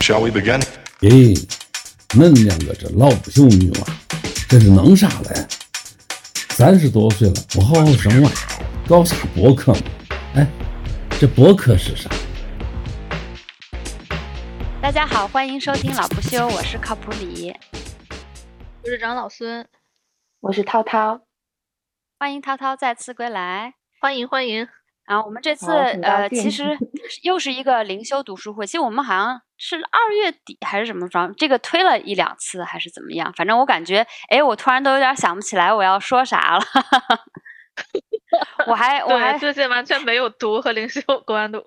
Shall we begin? 咦，恁两个这老不休女娃，这是弄啥嘞？三十多岁了，不好好生娃，搞啥博客嘛？哎，这博客是啥？大家好，欢迎收听老不休，我是靠谱李，我是长老孙，我是涛涛，欢迎涛涛再次归来。欢迎欢迎。然后我们这次呃，其实又是一个灵修读书会。其实我们好像是二月底还是什么时候，这个推了一两次还是怎么样？反正我感觉，哎，我突然都有点想不起来我要说啥了。我还我还，最近完全没有读和灵修有关的。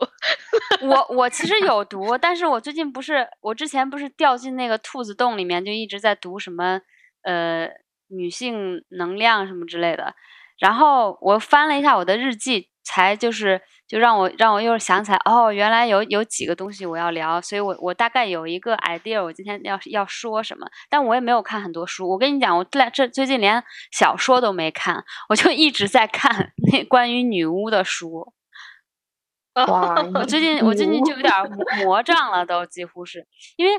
我我其实有读，但是我最近不是我之前不是掉进那个兔子洞里面，就一直在读什么呃女性能量什么之类的。然后我翻了一下我的日记，才就是就让我让我又想起来，哦，原来有有几个东西我要聊，所以我我大概有一个 idea，我今天要要说什么，但我也没有看很多书。我跟你讲，我这这最近连小说都没看，我就一直在看 那关于女巫的书。哇，我最近我最近就有点魔魔障了，都几乎是因为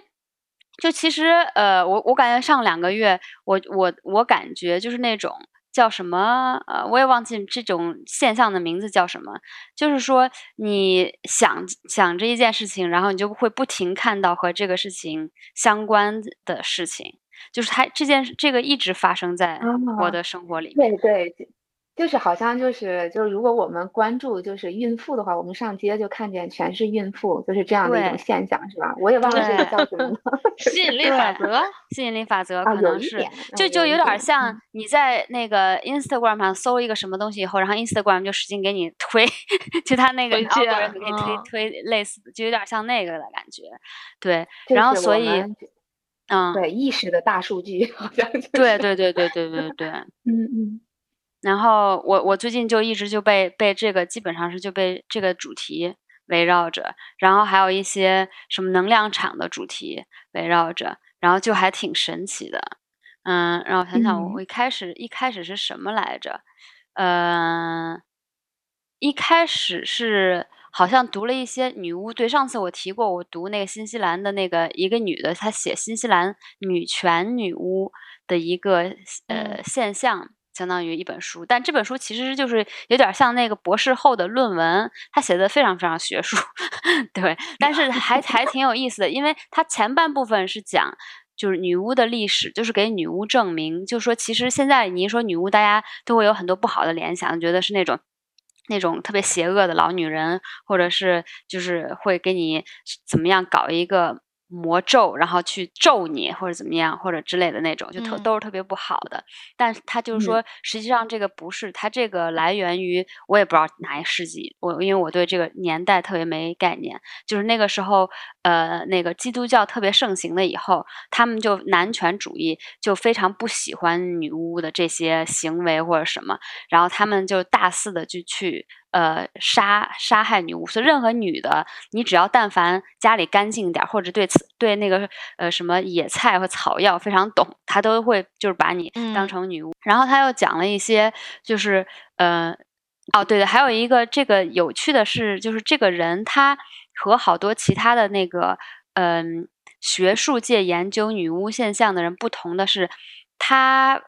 就其实呃，我我感觉上两个月，我我我感觉就是那种叫什么呃，我也忘记这种现象的名字叫什么，就是说你想想着一件事情，然后你就会不停看到和这个事情相关的事情，就是它这件事这个一直发生在我啊的生活里。面。对对，就就是好像就是就是，如果我们关注就是孕妇的话，我们上街就看见全是孕妇，就是这样的一种现象，是吧？我也忘了这个叫什么了。吸引力法 则，吸引力法则啊，可能是，就就有点儿像嗯你在那个 Instagram 上搜一个什么东西以后，然后 Instagram 就使劲给你推，就它那个推荐 algorithm 给你推嗯推类似，就有点像那个的感觉。对，然后所以嗯，对意识的大数据，好像就是对对对对对对对。嗯嗯然后我我最近就一直就被被这个基本上是就被这个主题围绕着，然后还有一些什么能量场的主题围绕着，然后就还挺神奇的。嗯，让我想想，我一开始一开始是什么来着？呃，一开始是好像读了一些女巫，对，上次我提过，我读那个新西兰的那个一个女的，她写新西兰女权女巫的一个呃嗯现象。相当于一本书，但这本书其实就是有点像那个博士后的论文，他写的非常非常学术，对，但是还还挺有意思的，因为它前半部分是讲就是女巫的历史，就是给女巫证明，就说其实现在你一说女巫，大家都会有很多不好的联想，觉得是那种。那种特别邪恶的老女人，或者是就是会给你怎么样搞一个魔咒，然后去咒你或者怎么样或者之类的那种，就特、嗯。都是特别不好的。但是他就是嗯。说，实际上这个不是，他这个来源于我也不知道哪一世纪，我因为我对这个年代特别没概念，就是那个时候，呃，那个基督教特别盛行了以后，他们就男权主义就非常不喜欢女巫的这些行为或者什么，然后他们就大肆的就去呃杀杀害女巫，所以任何女的，你只要但凡家里干净点儿，或者对此对那个呃什么野菜和草药非常懂，她都会就是把你当嗯成女巫。然后他又讲了一些就是呃。哦，对的，还有一个这个有趣的是，就是这个人他和好多其他的那个嗯、学术界研究女巫现象的人不同的是，他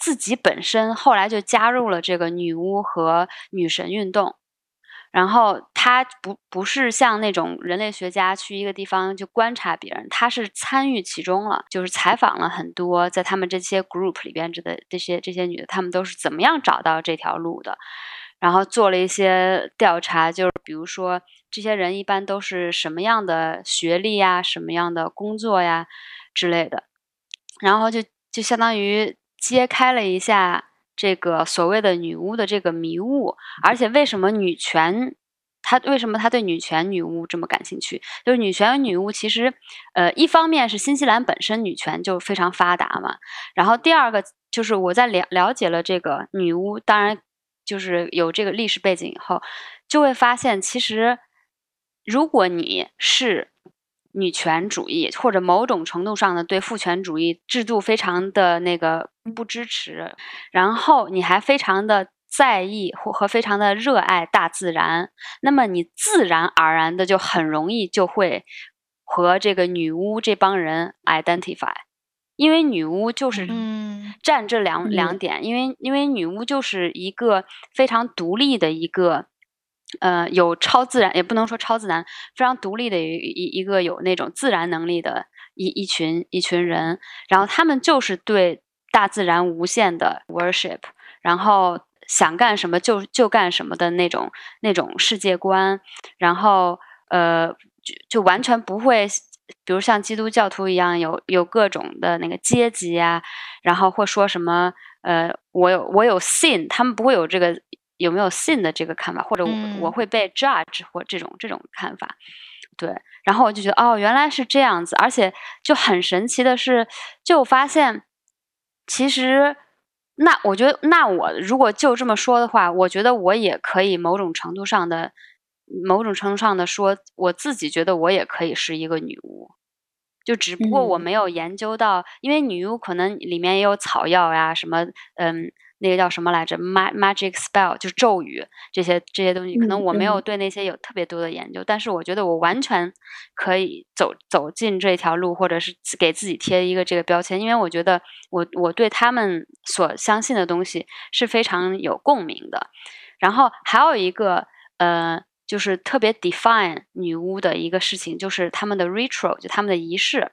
自己本身后来就加入了这个女巫和女神运动。然后他不不是像那种人类学家去一个地方就观察别人，他是参与其中了，就是采访了很多在他们这些 group 里边的这些这些女的，她们都是怎么样找到这条路的，然后做了一些调查，就是比如说这些人一般都是什么样的学历呀，什么样的工作呀之类的，然后就就相当于揭开了一下这个所谓的女巫的这个迷雾，而且为什么女权，她为什么她对女权女巫这么感兴趣？就是女权女巫其实，呃，一方面是新西兰本身女权就非常发达嘛，然后第二个就是我在了了解了这个女巫，当然就是有这个历史背景以后，就会发现其实如果你是女权主义，或者某种程度上的对父权主义制度非常的那个不支持，然后你还非常的在意或和非常的热爱大自然，那么你自然而然的就很容易就会和这个女巫这帮人 identify，因为女巫就是。嗯占这两、嗯。两点，因为因为女巫就是一个非常独立的一个。呃，有超自然，也不能说超自然，非常独立的一一一个有那种自然能力的一一群一群人，然后他们就是对大自然无限的 worship，然后想干什么就就干什么的那种那种世界观，然后呃，就就完全不会，比如像基督教徒一样有有各种的那个阶级啊，然后或说什么呃，我有我有 sin，他们不会有这个有没有 sin 的这个看法，或者我、嗯。我会被 judge 或这种这种看法，对，然后我就觉得哦，原来是这样子，而且就很神奇的是，就发现其实那我觉得，那我如果就这么说的话，我觉得我也可以某种程度上的某种程度上的说，我自己觉得我也可以是一个女巫。就只不过我嗯。没有研究到，因为女巫可能里面也有草药呀，什么嗯，那个叫什么来着，ma magic spell 就是咒语这些这些东西，可能嗯我没有嗯。对那些有特别多的研究，但是我觉得我完全可以走走进这条路，或者是给自己贴一个这个标签，因为我觉得我我对他们所相信的东西是非常有共鸣的。然后还有一个呃，就是特别 define 女巫的一个事情，就是他们的 ritual，就他们的仪式，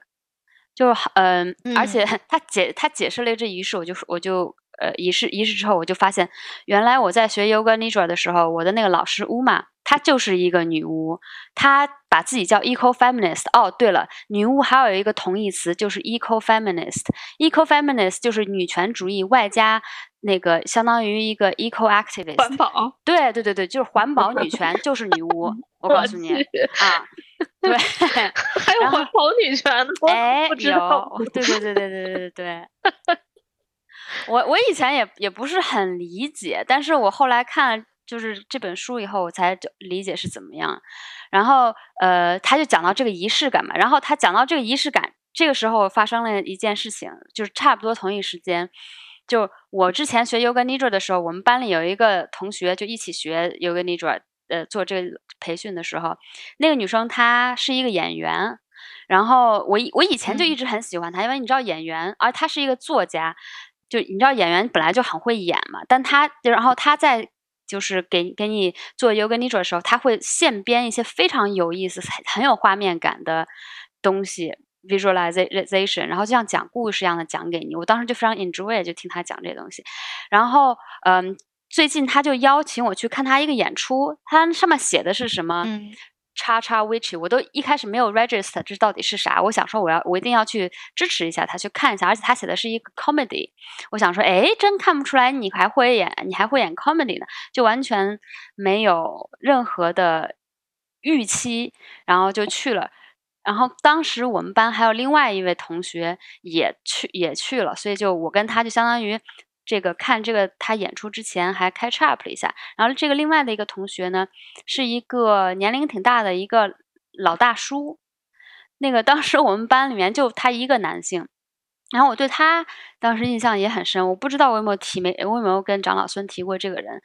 就嗯、而且 他解他解释了这仪式，我就我就呃仪式仪式之后，我就发现原来我在学 yoga nidra 的时候，我的那个老师乌玛，她就是一个女巫，她把自己叫 eco feminist。哦，对了，女巫还有一个同义词就是 eco feminist。eco feminist 就是女权主义外加那个相当于一个 eco activist。环保，对对对对，就是环保女权，就是女巫。我告诉你啊，对，还有环保女权呢，我哎，不知道。有，对对对对对对对对。我我以前也也不是很理解，但是我后来看了就是这本书以后，我才就理解是怎么样。然后呃，他就讲到这个仪式感嘛，然后他讲到这个仪式感，这个时候发生了一件事情，就是差不多同一时间。就我之前学 Yoga Nidra 的时候，我们班里有一个同学就一起学 Yoga Nidra，呃，做这个培训的时候，那个女生她是一个演员，然后我以我以前就一直很喜欢她，因为你知道演员，而她是一个作家，就你知道演员本来就很会演嘛，但他然后他在就是给给你做 yoga nidra 的时候，他会现编一些非常有意思、很很有画面感的东西。visualization，然后就像讲故事一样的讲给你，我当时就非常 enjoy，就听他讲这些东西。然后，嗯，最近他就邀请我去看他一个演出，他上面写的是什么？叉叉 witch，我都一开始没有 register 这到底是啥，我想说我要我一定要去支持一下他，去看一下，而且他写的是一个 comedy，我想说，哎，真看不出来你还会演，你还会演 comedy 呢，就完全没有任何的预期，然后就去了。然后当时我们班还有另外一位同学也去也去了，所以就我跟他就相当于这个看这个他演出之前还 catch up 了一下。然后这个另外的一个同学呢，是一个年龄挺大的一个老大叔。那个当时我们班里面就他一个男性，然后我对他当时印象也很深。我不知道我有没有提没，我有没有跟长老孙提过这个人？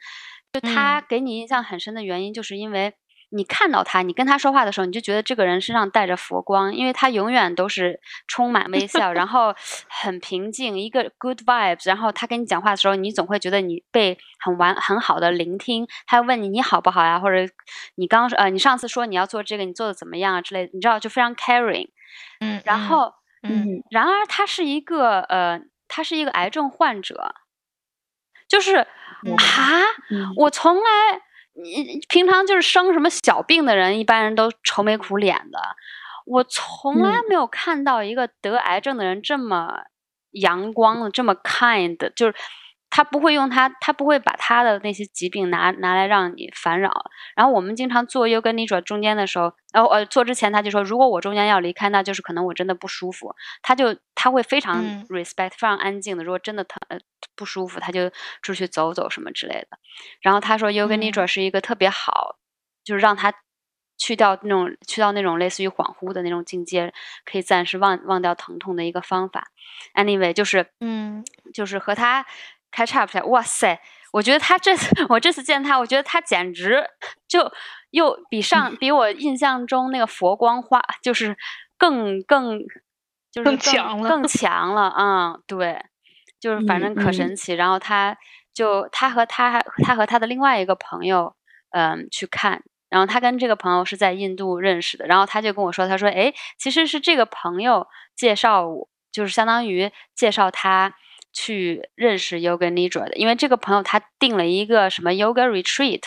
就他给你印象很深的原因，就是因为。你看到他，你跟他说话的时候，你就觉得这个人身上带着佛光，因为他永远都是充满微笑，然后很平静，一个 good vibes。然后他跟你讲话的时候，你总会觉得你被很完很好的聆听。他问你你好不好呀，或者你刚呃你上次说你要做这个，你做的怎么样啊之类的，你知道就非常 caring。嗯，然后，嗯然而他是一个呃，他是一个癌症患者，就是啊，嗯我从来。你平常就是生什么小病的人，一般人都愁眉苦脸的。我从来没有看到一个得癌症的人这么阳光的，这么 kind，就是他不会用他，他不会把他的那些疾病拿拿来让你烦扰。然后我们经常做 yoga nidra 中间的时候，然后呃做之前他就说，如果我中间要离开，那就是可能我真的不舒服。他就他会非常嗯 respect，、非常安静的。如果真的疼呃不舒服，他就出去走走什么之类的。然后他说，Yoga 嗯 Nidra 是一个特别好，就是让他去掉那种去到那种类似于恍惚的那种境界，可以暂时忘忘掉疼痛的一个方法。Anyway，就是嗯就是和他开 c h a p 哇塞！我觉得他这次 我这次见他，我觉得他简直就又比上比我印象中那个佛光花，就是更更就是更强了更强了，嗯，对，就是反正可神奇。然后他就他和他他和他的另外一个朋友，嗯，去看。然后他跟这个朋友是在印度认识的，然后他就跟我说，他说，哎，其实是这个朋友介绍我，就是相当于介绍他去认识 Yoga Nidra 的，因为这个朋友他定了一个什么 Yoga Retreat，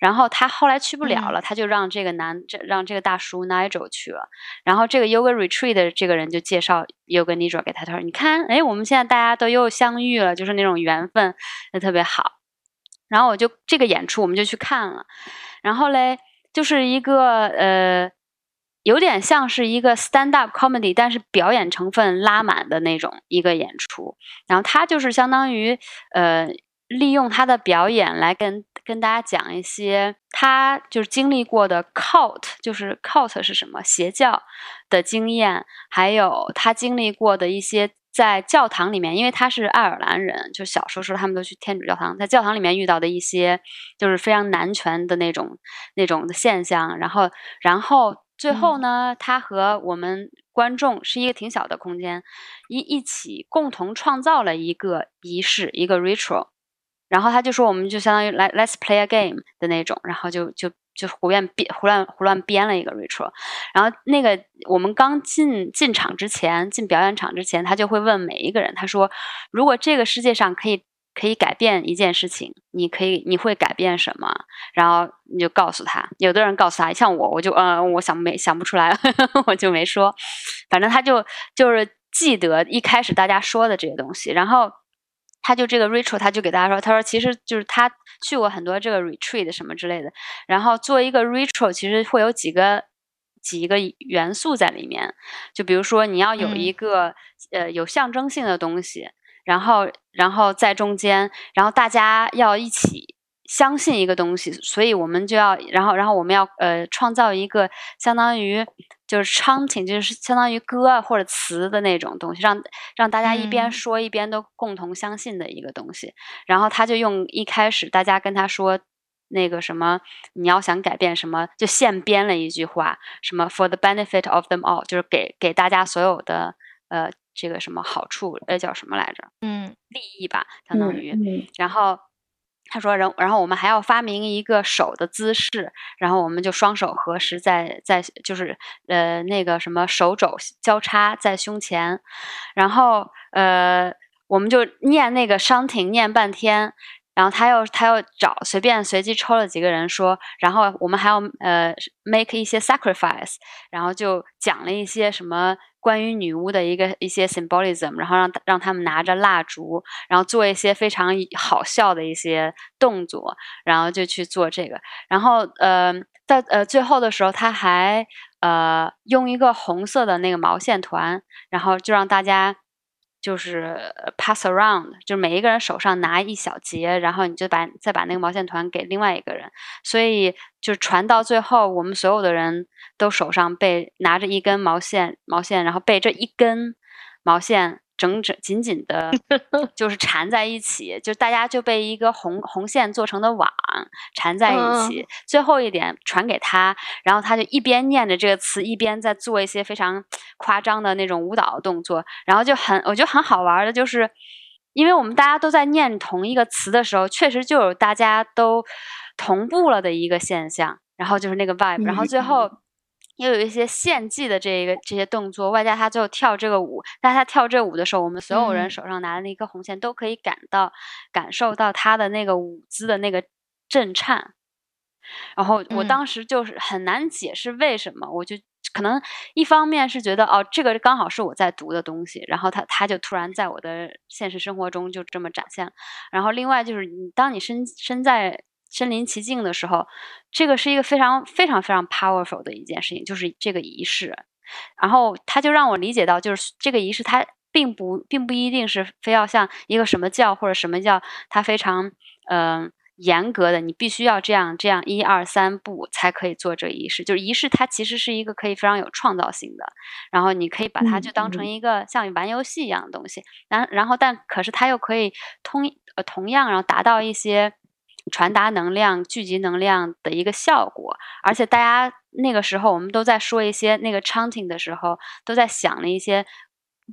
然后他后来去不了了，他就让这个男这让这个大叔 Nigel 去了，然后这个 Yoga Retreat 的这个人就介绍 Yoga Nidra 给他，他说，你看，哎，我们现在大家都又相遇了，就是那种缘分，就特别好。然后我就这个演出我们就去看了，然后嘞，就是一个呃，有点像是一个 stand up comedy，但是表演成分拉满的那种一个演出。然后他就是相当于呃，利用他的表演来跟跟大家讲一些他就是经历过的 cult，就是 cult 是什么邪教的经验，还有他经历过的一些。在教堂里面，因为他是爱尔兰人，就小时候时候他们都去天主教堂，在教堂里面遇到的一些就是非常男权的那种那种的现象，然后然后最后呢，他和我们观众是一个挺小的空间，一一起共同创造了一个仪式，一个 ritual，然后他就说我们就相当于来 let's play a game 的那种，然后就就就胡乱编胡乱胡乱编了一个 ritual，然后那个我们刚进进场之前，进表演场之前，他就会问每一个人，他说如果这个世界上可以可以改变一件事情，你可以你会改变什么？然后你就告诉他，有的人告诉他，像我，我就呃，我想没想不出来呵呵，我就没说，反正他就就是记得一开始大家说的这些东西，然后。他就这个 Rachel，他就给大家说，他说其实就是他去过很多这个 retreat 什么之类的，然后做一个 Rachel，其实会有几个几个元素在里面，就比如说你要有嗯一个、呃有象征性的东西，然后然后在中间，然后大家要一起相信一个东西，所以我们就要，然后然后我们要呃创造一个相当于就是 chanting，就是相当于歌啊或者词的那种东西，让让大家一边嗯说一边都共同相信的一个东西。然后他就用一开始大家跟他说那个什么，你要想改变什么，就现编了一句话，什么 for the benefit of them all，就是给给大家所有的呃这个什么好处，呃叫什么来着？嗯利益吧，相当于。嗯然后他说，然然后我们还要发明一个手的姿势，然后我们就双手合十在在就是呃那个什么手肘交叉在胸前，然后呃我们就念那个商挺念半天。然后他又他又找随便随机抽了几个人说，然后我们还要呃 make 一些 sacrifice，然后就讲了一些什么关于女巫的一个一些 symbolism，然后让让他们拿着蜡烛，然后做一些非常好笑的一些动作，然后就去做这个。然后呃，在呃最后的时候，他还呃用一个红色的那个毛线团，然后就让大家。就是 pass around，就是每一个人手上拿一小节，然后你就把再把那个毛线团给另外一个人，所以就传到最后，我们所有的人都手上被拿着一根毛线，毛线，然后被这一根毛线整整紧紧的，就是缠在一起，就大家就被一个红红线做成的网缠在一起。最后一点传给他，然后他就一边念着这个词，一边在做一些非常夸张的那种舞蹈动作，然后就很我觉得很好玩的，就是因为我们大家都在念同一个词的时候，确实就有大家都同步了的一个现象，然后就是那个 vibe，然后最后。又有一些献祭的这个这些动作，外加他最后跳这个舞，但他跳这舞的时候，我们所有人嗯手上拿的那根红线都可以感到、感受到他的那个舞姿的那个震颤。然后我嗯当时就是很难解释为什么，我就可能一方面是觉得哦，这个刚好是我在读的东西，然后他他就突然在我的现实生活中就这么展现了。然后另外就是你当你身身在身临其境的时候，这个是一个非常非常非常 powerful 的一件事情，就是这个仪式。然后他就让我理解到，就是这个仪式它并不并不一定是非要像一个什么教或者什么教，它非常嗯。呃严格的，你必须要这样这样一二三步才可以做这个仪式。就是仪式，它其实是一个可以非常有创造性的，然后你可以把它嗯就当成嗯一个像玩游戏一样的东西。然然后，但可是它又可以通呃同样，然后达到一些传达能量、聚集能量的一个效果。而且大家那个时候我们都在说一些那个 chanting 的时候，都在想了一些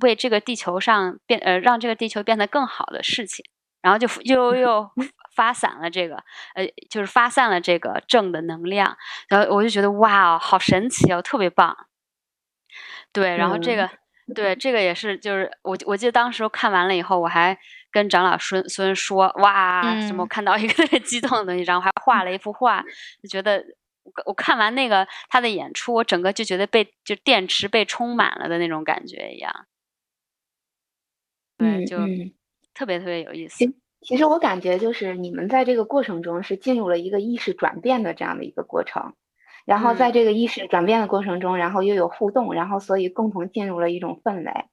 为这个地球上变呃让这个地球变得更好的事情，然后就又 又发散了这个呃就是发散了这个正的能量，然后我就觉得哇，好神奇哦，特别棒。对，然后这个。对，这个也是，就是我我记得当时看完了以后，我还跟长老孙孙说，哇，什么我看到一个特别激动的东西，然后还画了一幅画，就觉得我我看完那个他的演出，我整个就觉得被就电池被充满了的那种感觉一样。对，就特别特别有意思。其实我感觉就是你们在这个过程中是进入了一个意识转变的这样的一个过程。然后在这个意识转变的过程中，然后又有互动，然后所以共同进入了一种氛围。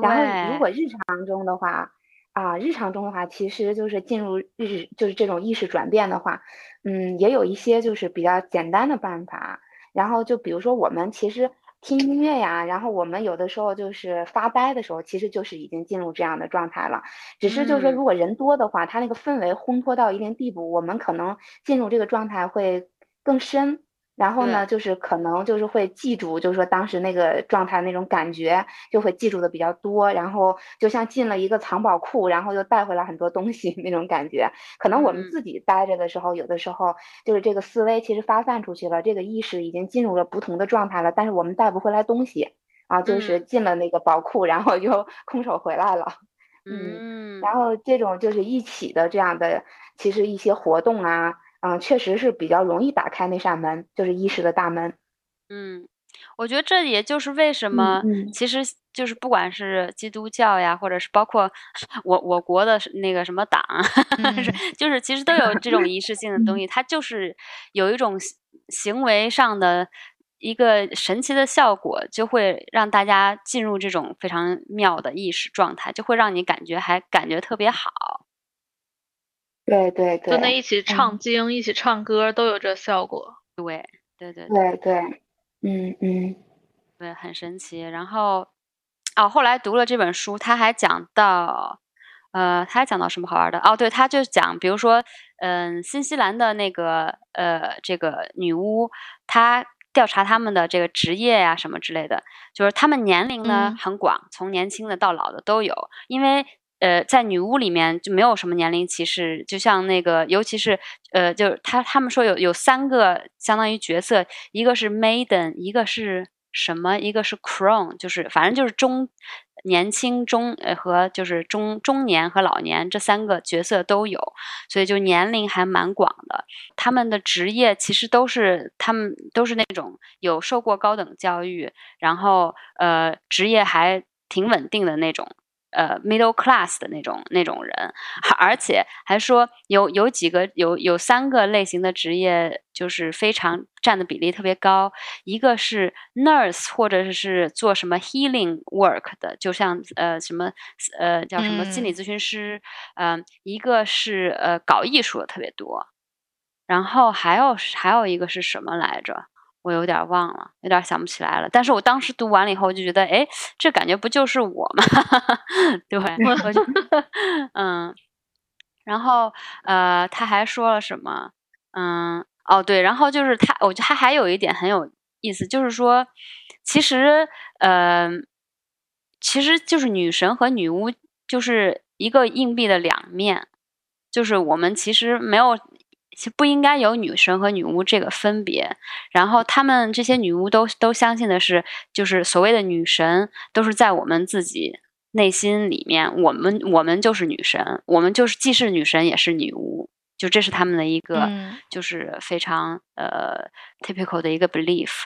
然后如果日常中的话，啊，日常中的话，其实就是进入日，就是这种意识转变的话，嗯，也有一些就是比较简单的办法。然后就比如说我们其实听音乐呀，然后我们有的时候就是发呆的时候，其实就是已经进入这样的状态了。只是就是说，如果人多的话，他那个氛围烘托到一定地步，我们可能进入这个状态会更深。然后呢，就是可能就是会记住，就是说当时那个状态那种感觉，就会记住的比较多。然后就像进了一个藏宝库，然后又带回来很多东西那种感觉。可能我们自己待着的时候，有的时候就是这个思维其实发散出去了，这个意识已经进入了不同的状态了，但是我们带不回来东西啊，就是进了那个宝库，然后又 空手回来了。嗯，然后这种就是一起的这样的，其实一些活动啊。嗯，确实是比较容易打开那扇门，就是意识的大门。嗯，我觉得这也就是为什么，其实就是不管是基督教呀，或者是包括我我国的那个什么党，就是其实都有这种仪式性的东西，它就是有一种行为上的一个神奇的效果，就会让大家进入这种非常妙的意识状态，就会让你感觉还感觉特别好。对对对，就那一起唱经、一起唱歌都有这效果。对对对对对，嗯嗯，对，很神奇。然后哦，后来读了这本书，他还讲到，呃，他还讲到什么好玩的？哦，对，他就讲，比如说，嗯，新西兰的那个呃，这个女巫，她调查他们的这个职业呀什么之类的，就是他们年龄呢很广，从年轻的到老的都有，因为。呃，在女巫里面就没有什么年龄歧视，就像那个，尤其是呃，就是他他们说有有三个相当于角色，一个是 maiden，一个是什么，一个是 cron 就是反正就是中年轻中呃和就是中中年和老年这三个角色都有，所以就年龄还蛮广的。他们的职业其实都是他们都是那种有受过高等教育，然后呃职业还挺稳定的那种。呃，middle class 的那种那种人，而且还说有有几个有有三个类型的职业，就是非常占的比例特别高。一个是 nurse，或者是做什么 healing work 的，就像呃什么呃叫什么心理咨询师，嗯，一个是呃搞艺术的特别多，然后还有还有一个是什么来着？我有点忘了，有点想不起来了。但是我当时读完了以后，就觉得，哎，这感觉不就是我吗？对，我 就，嗯。然后，呃，他还说了什么？嗯，哦，对，然后就是他，我觉得他还有一点很有意思，就是说，其实，呃，其实就是女神和女巫就是一个硬币的两面，就是我们其实没有。其实不应该有女神和女巫这个分别，然后他们这些女巫都都相信的是，就是所谓的女神都是在我们自己内心里面，我们我们就是女神，我们就是既是女神也是女巫，就这是他们的一个就是非常呃 typical 的一个 belief。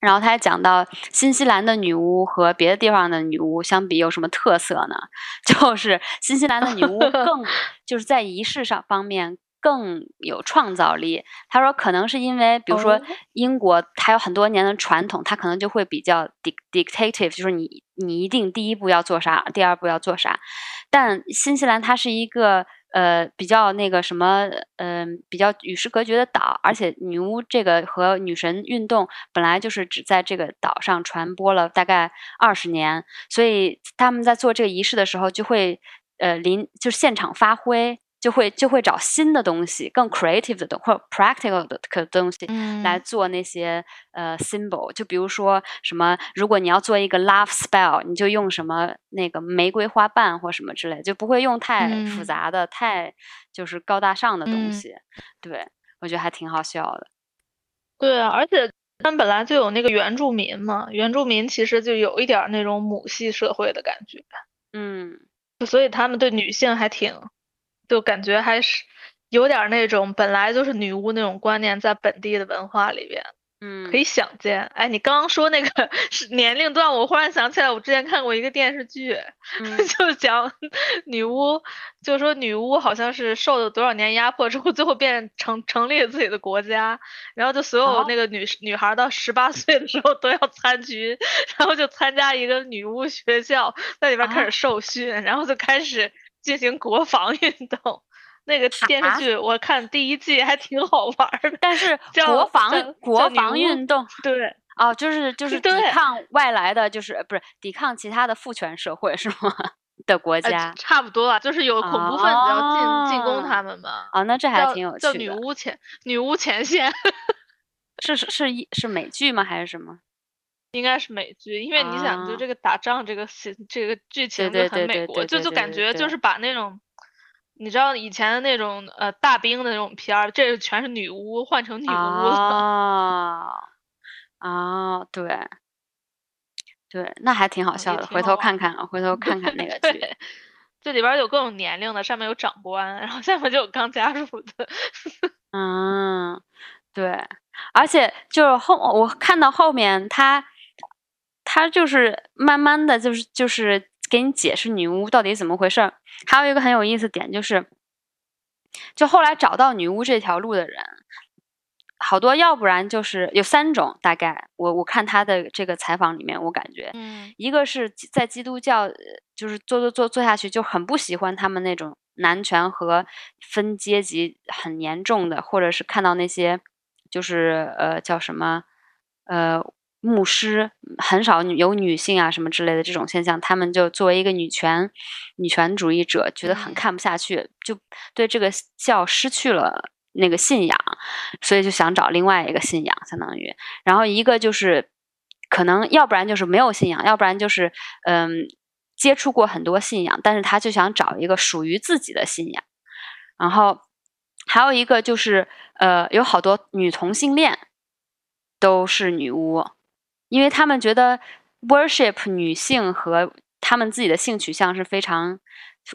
然后他还讲到新西兰的女巫和别的地方的女巫相比有什么特色呢？就是新西兰的女巫更 就是在仪式上方面。更有创造力。他说，可能是因为，比如说英国，它有很多年的传统，它可能就会比较 dictative，就是你你一定第一步要做啥，第二步要做啥。但新西兰它是一个呃比较那个什么，嗯，比较与世隔绝的岛，而且女巫这个和女神运动本来就是只在这个岛上传播了大概二十年，所以他们在做这个仪式的时候就会呃临就是现场发挥。就会就会找新的东西，更 creative 的东或者 practical 的可东西来嗯做那些呃 symbol。就比如说什么，如果你要做一个 love spell，你就用什么那个玫瑰花瓣或什么之类，就不会用太复嗯杂的、太就是高大上的东嗯西。对我觉得还挺好笑的。对啊，而且他们本来就有那个原住民嘛，原住民其实就有一点儿那种母系社会的感觉，嗯所以他们对女性还挺，就感觉还是有点儿那种本来就是女巫那种观念在本地的文化里边。嗯，可以想见，哎，你刚刚说那个是年龄段，我忽然想起来，我之前看过一个电视剧，嗯。就讲女巫，就说女巫好像是受了多少年压迫之后，最后变成成立了自己的国家，然后就所有哦。那个女女孩到十八岁的时候都要参军，然后就参加一个女巫学校，在里边开啊。始受训，然后就开始进行国防运动。那个电啊视剧我看第一季还挺好玩儿的，但是 叫国防国防运动对。哦，就是就是 抵对抗外来的，就是不是抵抗其他的父权社会是吗？的国呃家差不多啊，就是有恐怖分子要进进攻他们嘛，啊，那这还挺有趣的。女巫前女巫前线，是是是一是美剧吗？还是什么？应该是美剧，因为你想，就啊这个打仗这个戏这个剧情就很美国，就就感觉就是把那种。你知道以前的那种呃大兵的那种片儿，这全是女巫换成女巫了。啊啊，对对，那还挺好啊笑的。回头看看，回头看看那个剧。这里边儿有各种年龄的，上面有长官，然后下面就有刚加入的。嗯，对，而且就是后我看到后面，他他就是慢慢的就是就是给你解释女巫到底怎么回事儿。还有一个很有意思点就是，就后来找到女巫这条路的人，好多要不然就是有三种，大概我我看他的这个采访里面，我感觉嗯一个是在基督教，呃就是做做做做下去就很不喜欢他们那种男权和分阶级很严重的，或者是看到那些就是呃叫什么呃牧师很少有女性啊什么之类的这种现象，他们就作为一个女权女权主义者，觉得很嗯看不下去，就对这个教失去了。那个信仰，所以就想找另外一个信仰，相当于，然后一个就是可能要不然就是没有信仰，要不然就是嗯接触过很多信仰，但是他就想找一个属于自己的信仰。然后还有一个就是呃有好多女同性恋都是女巫，因为他们觉得 worship 女性和他们自己的性取向是非常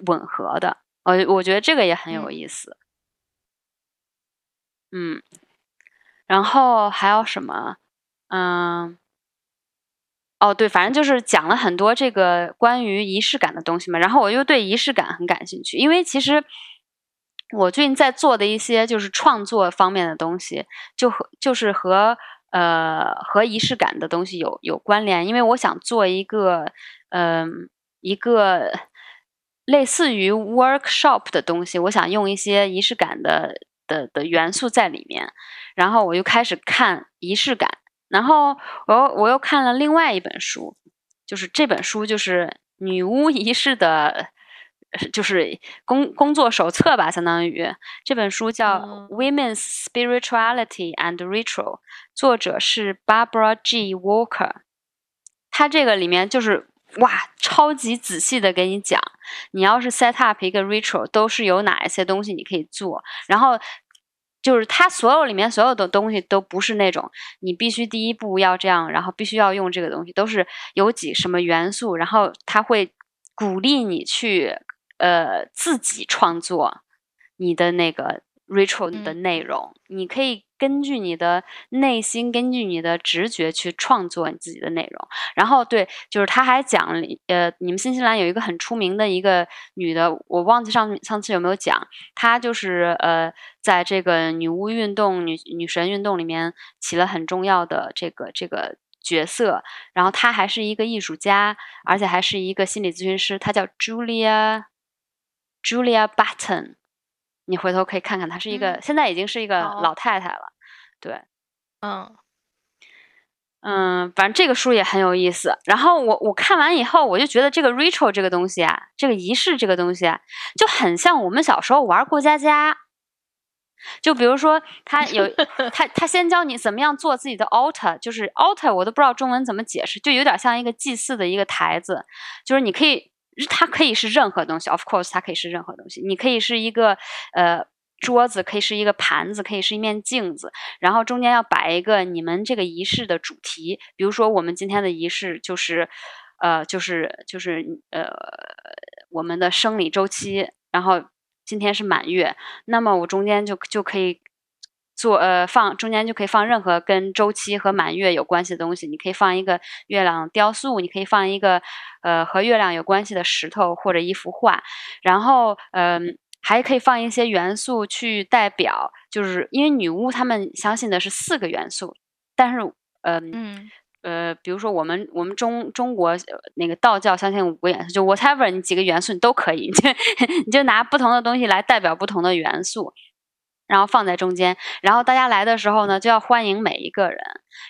吻合的。我我觉得这个也很有嗯意思。嗯，然后还有什么？嗯，哦，对，反正就是讲了很多这个关于仪式感的东西嘛。然后我又对仪式感很感兴趣，因为其实我最近在做的一些就是创作方面的东西，就和就是和呃和仪式感的东西有有关联。因为我想做一个嗯、一个类似于 workshop 的东西，我想用一些仪式感的的的元素在里面。然后我又开始看仪式感，然后我又我又看了另外一本书，就是这本书就是女巫仪式的，就是工工作手册吧，相当于这本书叫嗯《Women's Spirituality and Ritual》，作者是 Barbara G. Walker。它这个里面就是哇，超级仔细的给你讲，你要是 set up 一个 ritual，都是有哪一些东西你可以做，然后就是它所有里面所有的东西都不是那种你必须第一步要这样，然后必须要用这个东西，都是有几什么元素，然后它会鼓励你去呃自己创作你的那个 ritual 的嗯内容，你可以根据你的内心，根据你的直觉去创作你自己的内容。然后对，就是他还讲了，呃，你们新西兰有一个很出名的一个女的，我忘记上上次有没有讲，她就是呃，在这个女巫运动、女女神运动里面起了很重要的这个这个角色。然后她还是一个艺术家，而且还是一个心理咨询师，她叫 Julia Julia Button。你回头可以看看，她是一个、嗯现在已经是一个老太太了，对。嗯嗯，反正这个书也很有意思。然后我我看完以后，我就觉得这个 ritual 这个东西啊，这个仪式这个东西啊，就很像我们小时候玩过家家。就比如说，他有他他先教你怎么样做自己的 altar，就是 altar，我都不知道中文怎么解释，就有点像一个祭祀的一个台子，就是你可以，它可以是任何东西，of course，它可以是任何东西，你可以是一个呃。桌子可以是一个盘子，可以是一面镜子，然后中间要摆一个你们这个仪式的主题。比如说，我们今天的仪式就是，呃，就是就是呃，我们的生理周期。然后今天是满月，那么我中间就就可以做呃放中间就可以放任何跟周期和满月有关系的东西。你可以放一个月亮雕塑，你可以放一个呃和月亮有关系的石头或者一幅画。然后嗯。还可以放一些元素去代表，就是因为女巫他们相信的是四个元素，但是，呃，呃，比如说我们我们中中国那个道教相信五个元素，就 whatever 你几个元素你都可以，你就 你就拿不同的东西来代表不同的元素。然后放在中间，然后大家来的时候呢，就要欢迎每一个人，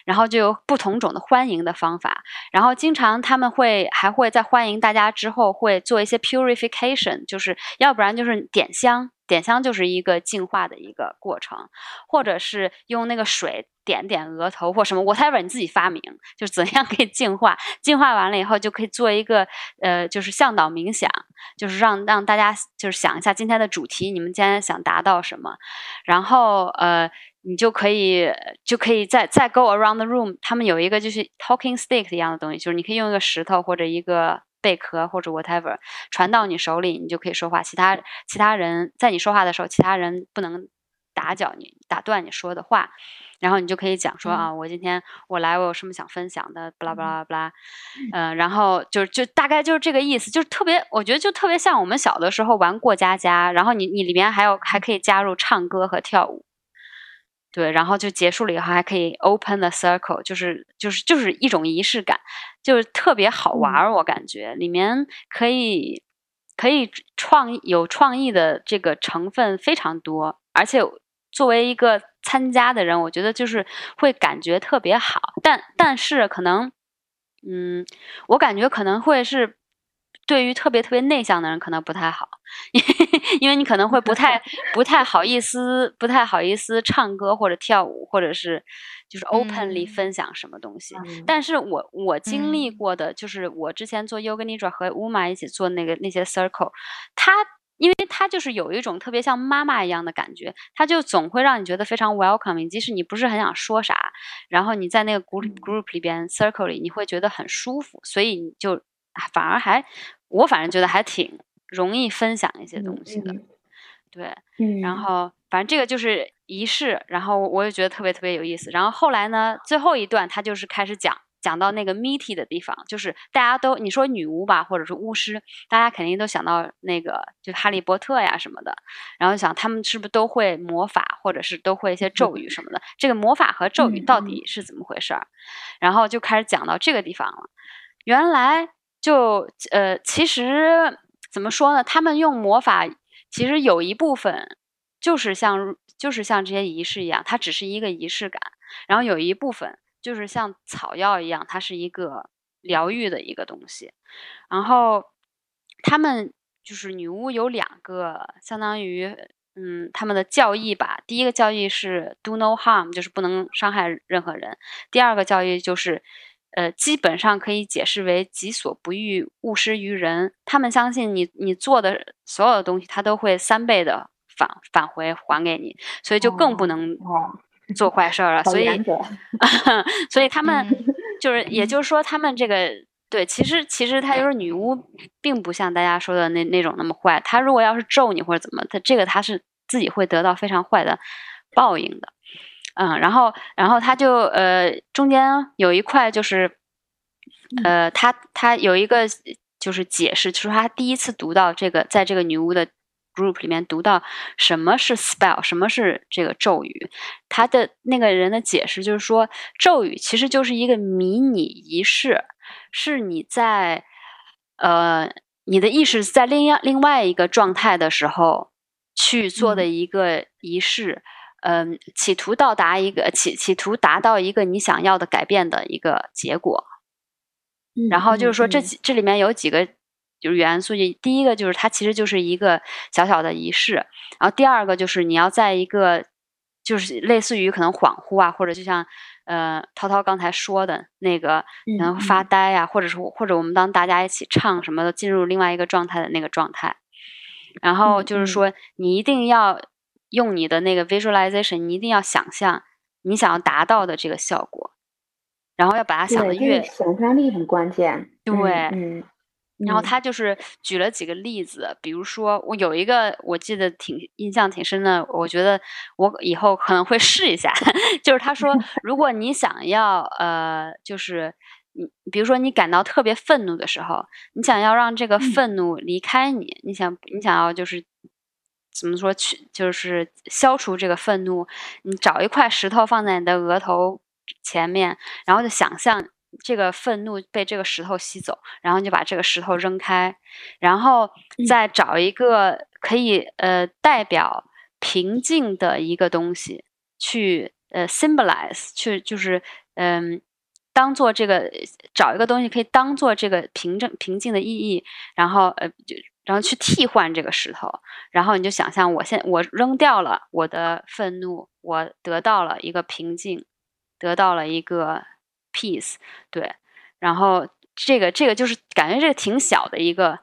然后就有不同种的欢迎的方法。然后经常他们会还会在欢迎大家之后，会做一些 purification，就是要不然就是点香。点香就是一个净化的一个过程，或者是用那个水点点额头或什么，whatever 你自己发明，就是怎样 可以净化。净化完了以后，就可以做一个呃，就是向导冥想，就是让让大家就是想一下今天的主题，你们今天想达到什么，然后呃，你就可以就可以再再 go around the room。他们有一个就是 talking stick 一样的东西，就是你可以用一个石头或者一个。贝壳或者 whatever 传到你手里，你就可以说话。其他其他人在你说话的时候，其他人不能打搅你、打断你说的话。然后你就可以讲说啊，我今天我来，我有什么想分享的，巴拉巴拉巴拉。嗯，然后就就大概就是这个意思，就是特别，我觉得就特别像我们小的时候玩过家家。然后你你里面还有还可以加入唱歌和跳舞。对，然后就结束了以后还可以 open the circle，就是就是就是一种仪式感，就是特别好玩儿。我感觉里面可以可以创有创意的这个成分非常多，而且作为一个参加的人，我觉得就是会感觉特别好。但但是可能，嗯，我感觉可能会是。对于特别特别内向的人可能不太好，因为你可能会不太 不太好意思，不太好意思唱歌或者跳舞，或者是就是 openly 分享什么东西。但是我我经历过的就是我之前做 Yoga Nidra 和 Uma 一起做那个那些 circle，他因为他就是有一种特别像妈妈一样的感觉，他就总会让你觉得非常 welcoming，即使你不是很想说啥，然后你在那个 group group 里边 circle 里，你会觉得很舒服，所以你就反而还。我反正觉得还挺容易分享一些东西的，对，然后反正这个就是仪式，然后我也觉得特别特别有意思。然后后来呢，最后一段他就是开始讲讲到那个 meaty 的地方，就是大家都你说女巫吧，或者是巫师，大家肯定都想到那个就哈利波特呀什么的，然后想他们是不是都会魔法，或者是都会一些咒语什么的？这个魔法和咒语到底是怎么回事儿？然后就开始讲到这个地方了，原来。就呃，其实怎么说呢？他们用魔法，其实有一部分就是像就是像这些仪式一样，它只是一个仪式感。然后有一部分就是像草药一样，它是一个疗愈的一个东西。然后他们就是女巫有两个，相当于嗯，他们的教义吧。第一个教义是 do no harm，就是不能伤害任何人。第二个教义就是。呃，基本上可以解释为“己所不欲，勿施于人”。他们相信你，你做的所有的东西，他都会三倍的返返回还给你，所以就更不能做坏事了。所以，所以他们就是，也就是说，他们这个对，其实其实他就是女巫，并不像大家说的那那种那么坏。他如果要是咒你或者怎么，他这个他是自己会得到非常坏的报应的。嗯，然后，然后他就呃，中间有一块就是，呃，他他有一个就是解释，就是他第一次读到这个，在这个女巫的 group 里面读到什么是 spell，什么是这个咒语，他的那个人的解释就是说，咒语其实就是一个迷你仪式，是你在呃你的意识在另另外一个状态的时候去做的一个仪式。嗯，企图到达一个企企图达到一个你想要的改变的一个结果。然后就是说，这这里面有几个就是元素，第一个就是它其实就是一个小小的仪式，然后第二个就是你要在一个就是类似于可能恍惚啊，或者就像呃涛涛刚才说的那个，然后发呆呀，或者是或者我们当大家一起唱什么的，进入另外一个状态的那个状态。然后就是说，你一定要用你的那个 visualization，你一定要想象你想要达到的这个效果。然后要把它想的越想象力很关键，对，嗯，然后他就是举了几个例子，比如说我有一个我记得挺印象挺深的，我觉得我以后可能会试一下，就是他说，如果你想要呃，就是你比如说你感到特别愤怒的时候，你想要让这个愤怒离开你，你想你想要就是怎么说去就是消除这个愤怒，你找一块石头放在你的额头。前面，然后就想象这个愤怒被这个石头吸走，然后就把这个石头扔开，然后再找一个可以呃代表平静的一个东西去呃 symbolize，去就是嗯当做这个找一个东西可以当做这个平静平静的意义，然后呃就然后去替换这个石头，然后你就想象我现我扔掉了我的愤怒，我得到了一个平静。得到了一个 peace，对，然后这个这个就是感觉这个挺小的一个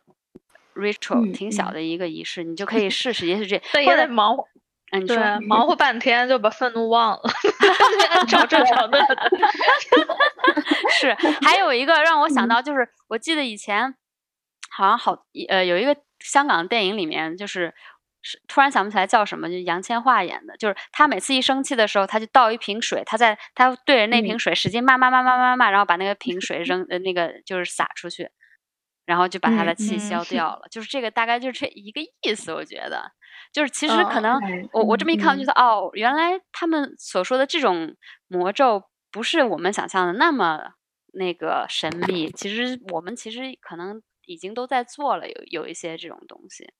ritual，挺小的一个仪式，你就可以试试，也许这或者忙活，嗯，你说忙活半天就把愤怒忘了，找正常的。是，还有一个让我想到就是，我记得以前好像好呃有一个香港电影里面就是。是突然想不起来叫什么，就杨千嬅演的，就是他每次一生气的时候，他就倒一瓶水，他在他对着那瓶水使劲骂骂骂骂骂骂，然后把那个瓶水扔呃那个就是洒出去，然后就把他的气消掉了。就是这个大概就是这一个意思，我觉得就是其实可能我我这么一看，我觉得哦，原来他们所说的这种魔咒不是我们想象的那么那个神秘，其实我们其实可能已经都在做了，有有一些这种东西。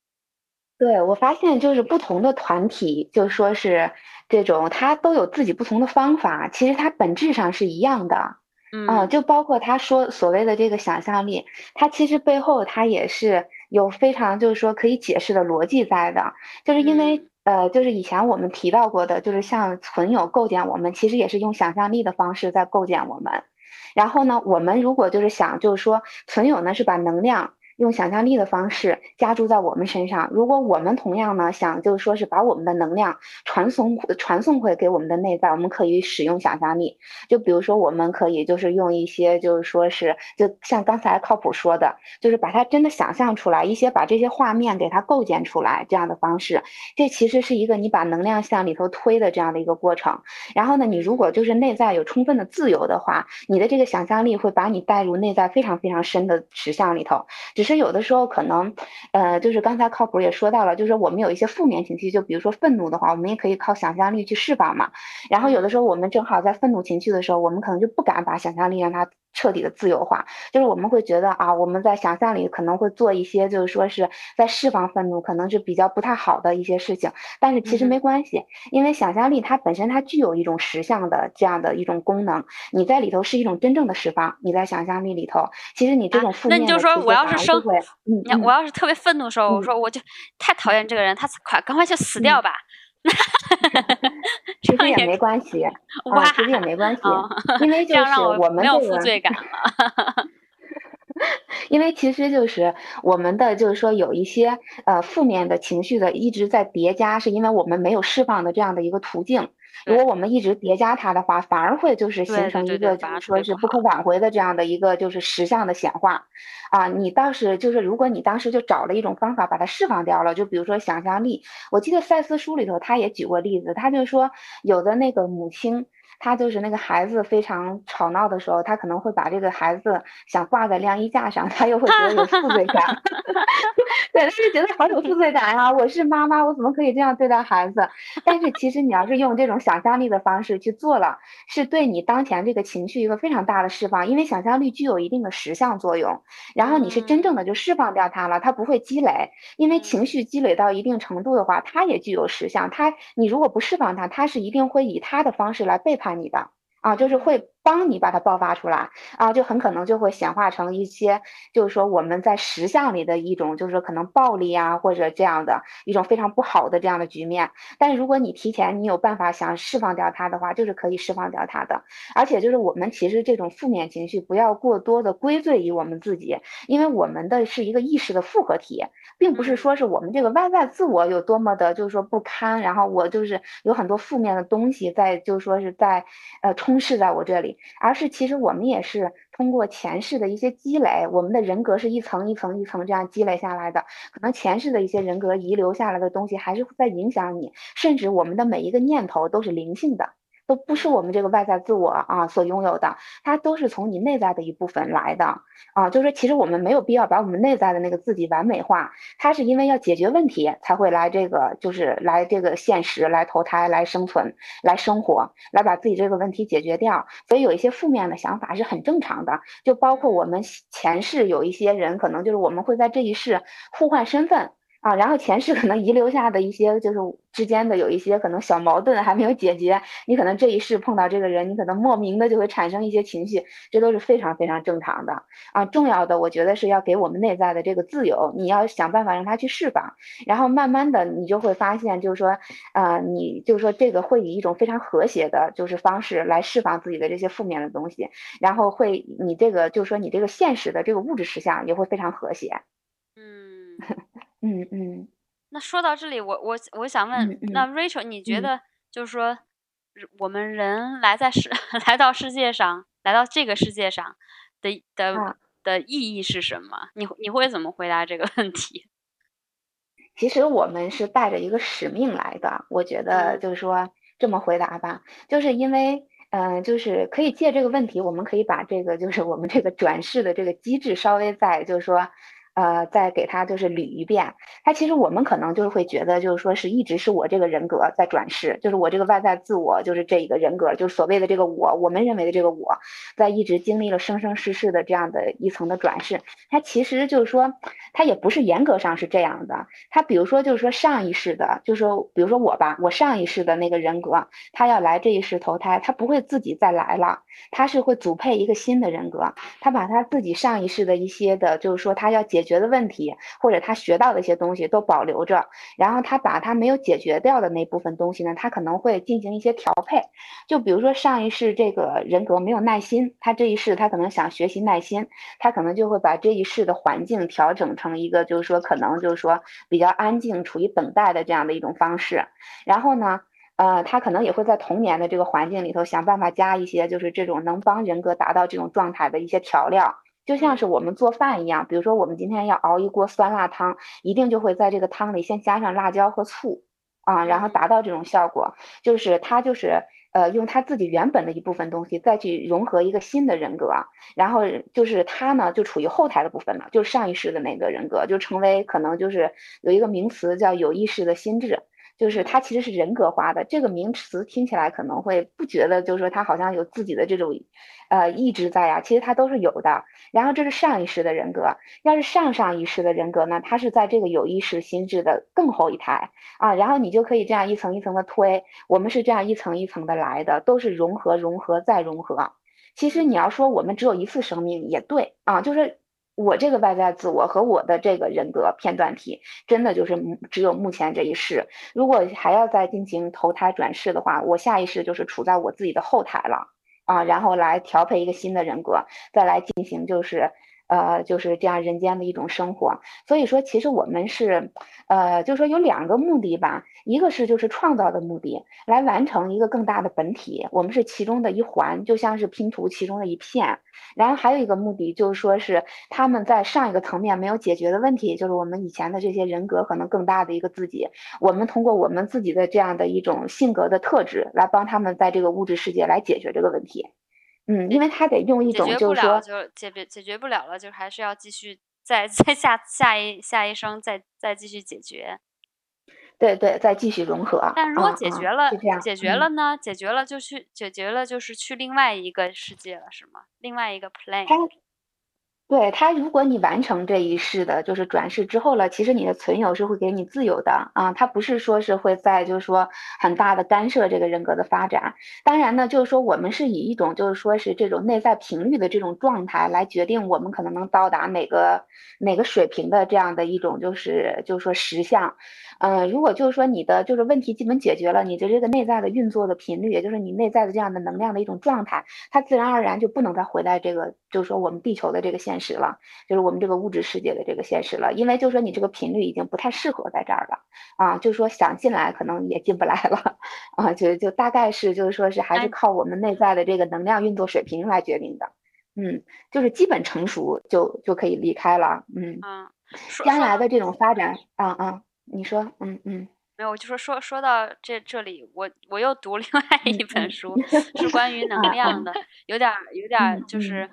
对，我发现就是不同的团体，就说是这种，它都有自己不同的方法，其实它本质上是一样的。嗯，就包括他说所谓的这个想象力，它其实背后它也是有非常就是说可以解释的逻辑在的，就是因为呃，就是以前我们提到过的，就是像存有构建我们，其实也是用想象力的方式在构建我们。然后呢，我们如果就是想就是说存有呢，是把能量。用想象力的方式加注在我们身上。如果我们同样呢想就是说是把我们的能量传送传送回给我们的内在，我们可以使用想象力。就比如说，我们可以就是用一些就是说是就像刚才靠谱说的，就是把它真的想象出来，一些把这些画面给它构建出来这样的方式。这其实是一个你把能量向里头推的这样的一个过程。然后呢，你如果就是内在有充分的自由的话，你的这个想象力会把你带入内在非常非常深的实相里头。就实有的时候可能，呃，就是刚才靠谱也说到了，就是我们有一些负面情绪，就比如说愤怒的话，我们也可以靠想象力去释放嘛。然后有的时候我们正好在愤怒情绪的时候，我们可能就不敢把想象力让它。彻底的自由化，就是我们会觉得啊，我们在想象里可能会做一些，就是说是在释放愤怒，可能是比较不太好的一些事情。但是其实没关系，因为想象力它本身它具有一种实相的这样的一种功能。你在里头是一种真正的释放，你在想象力里头，其实你这种负面的那你就说我要是生，嗯，我要是特别愤怒的时候，我说我就太讨厌这个人，他快赶快去死掉吧。其实也没关系，啊，其实也没关系，因为就是我们这个，因为其实就是我们的就是说有一些呃负面的情绪的一直在叠加，是因为我们没有释放的这样的一个途径。如果我们一直叠加它的话，反而会就是形成一个就是说是不可挽回的这样的一个就是实相的显化，啊，你倒是就是如果你当时就找了一种方法把它释放掉了，就比如说想象力，我记得赛斯书里头他也举过例子，他就说有的那个母亲。他就是那个孩子非常吵闹的时候，他可能会把这个孩子想挂在晾衣架上，他又会觉得有负罪感。对，他就觉得好有负罪感啊！我是妈妈，我怎么可以这样对待孩子？但是其实你要是用这种想象力的方式去做了，是对你当前这个情绪一个非常大的释放，因为想象力具有一定的实像作用。然后你是真正的就释放掉它了，它不会积累，因为情绪积累到一定程度的话，它也具有实像。它你如果不释放它，它是一定会以它的方式来背叛你的啊，就是会。帮你把它爆发出来啊，就很可能就会显化成一些，就是说我们在实相里的一种，就是说可能暴力啊，或者这样的一种非常不好的这样的局面。但是如果你提前你有办法想释放掉它的话，就是可以释放掉它的。而且就是我们其实这种负面情绪不要过多的归罪于我们自己，因为我们的是一个意识的复合体，并不是说是我们这个外在自我有多么的，就是说不堪，然后我就是有很多负面的东西在，就是说是在呃充斥在我这里。而是其实我们也是通过前世的一些积累，我们的人格是一层一层一层这样积累下来的。可能前世的一些人格遗留下来的东西，还是会在影响你，甚至我们的每一个念头都是灵性的。都不是我们这个外在自我啊所拥有的，它都是从你内在的一部分来的啊。就是说，其实我们没有必要把我们内在的那个自己完美化，它是因为要解决问题才会来这个，就是来这个现实来投胎来生存来生活，来把自己这个问题解决掉。所以有一些负面的想法是很正常的，就包括我们前世有一些人，可能就是我们会在这一世互换身份。啊，然后前世可能遗留下的一些，就是之间的有一些可能小矛盾还没有解决，你可能这一世碰到这个人，你可能莫名的就会产生一些情绪，这都是非常非常正常的啊。重要的，我觉得是要给我们内在的这个自由，你要想办法让他去释放，然后慢慢的你就会发现，就是说，呃，你就是说这个会以一种非常和谐的，就是方式来释放自己的这些负面的东西，然后会你这个就是说你这个现实的这个物质实相也会非常和谐。嗯。嗯嗯，那说到这里，我我我想问，那 Rachel，你觉得就是说，我们人来在世 来到世界上，来到这个世界上的的的意义是什么？你你会怎么回答这个问题？其实我们是带着一个使命来的，我觉得就是说这么回答吧，就是因为嗯，就是可以借这个问题，我们可以把这个就是我们这个转世的这个机制稍微再就是说。呃，再给他就是捋一遍，他其实我们可能就是会觉得，就是说是一直是我这个人格在转世，就是我这个外在自我，就是这一个人格，就是所谓的这个我，我们认为的这个我，在一直经历了生生世世的这样的一层的转世，他其实就是说，他也不是严格上是这样的，他比如说就是说上一世的，就是说比如说我吧，我上一世的那个人格，他要来这一世投胎，他不会自己再来了，他是会组配一个新的人格，他把他自己上一世的一些的，就是说他要解。决的问题，或者他学到的一些东西都保留着，然后他把他没有解决掉的那部分东西呢，他可能会进行一些调配。就比如说上一世这个人格没有耐心，他这一世他可能想学习耐心，他可能就会把这一世的环境调整成一个就是说可能就是说比较安静、处于等待的这样的一种方式。然后呢，呃，他可能也会在童年的这个环境里头想办法加一些就是这种能帮人格达到这种状态的一些调料。就像是我们做饭一样，比如说我们今天要熬一锅酸辣汤，一定就会在这个汤里先加上辣椒和醋，啊，然后达到这种效果。就是他就是呃用他自己原本的一部分东西，再去融合一个新的人格，然后就是他呢就处于后台的部分了，就是上一世的那个人格，就成为可能就是有一个名词叫有意识的心智。就是它其实是人格化的，这个名词听起来可能会不觉得，就是说它好像有自己的这种，呃，意志在呀，其实它都是有的。然后这是上一世的人格，要是上上一世的人格呢，它是在这个有意识心智的更后一台啊。然后你就可以这样一层一层的推，我们是这样一层一层的来的，都是融合、融合再融合。其实你要说我们只有一次生命也对啊，就是。我这个外在自我和我的这个人格片段体，真的就是只有目前这一世。如果还要再进行投胎转世的话，我下一世就是处在我自己的后台了啊，然后来调配一个新的人格，再来进行就是呃，就是这样人间的一种生活。所以说，其实我们是，呃，就是说有两个目的吧，一个是就是创造的目的，来完成一个更大的本体，我们是其中的一环，就像是拼图其中的一片。然后还有一个目的就是说是他们在上一个层面没有解决的问题，就是我们以前的这些人格可能更大的一个自己，我们通过我们自己的这样的一种性格的特质来帮他们在这个物质世界来解决这个问题。嗯，因为他得用一种就是说，就解决解决不了了，就还是要继续再再下下一下一生再再继续解决。对对，再继续融合。但如果解决了，解决了呢？解决了就去解决了，就是去另外一个世界了，是吗？另外一个 plane。对他，如果你完成这一世的，就是转世之后了，其实你的存有是会给你自由的啊，他不是说是会在就是说很大的干涉这个人格的发展。当然呢，就是说我们是以一种就是说是这种内在频率的这种状态来决定我们可能能到达哪个哪个水平的这样的一种就是就是说实相。嗯，如果就是说你的就是问题基本解决了，你的这个内在的运作的频率，也就是你内在的这样的能量的一种状态，它自然而然就不能再回来这个就是说我们地球的这个现实了，就是我们这个物质世界的这个现实了，因为就是说你这个频率已经不太适合在这儿了啊，就是说想进来可能也进不来了 啊，就就大概是就是说是还是靠我们内在的这个能量运作水平来决定的，嗯，就是基本成熟就就可以离开了，嗯，将来的这种发展，啊啊。你说，嗯嗯，没有，我就说说说到这这里，我我又读另外一本书，是关于 能量的，有点有点就是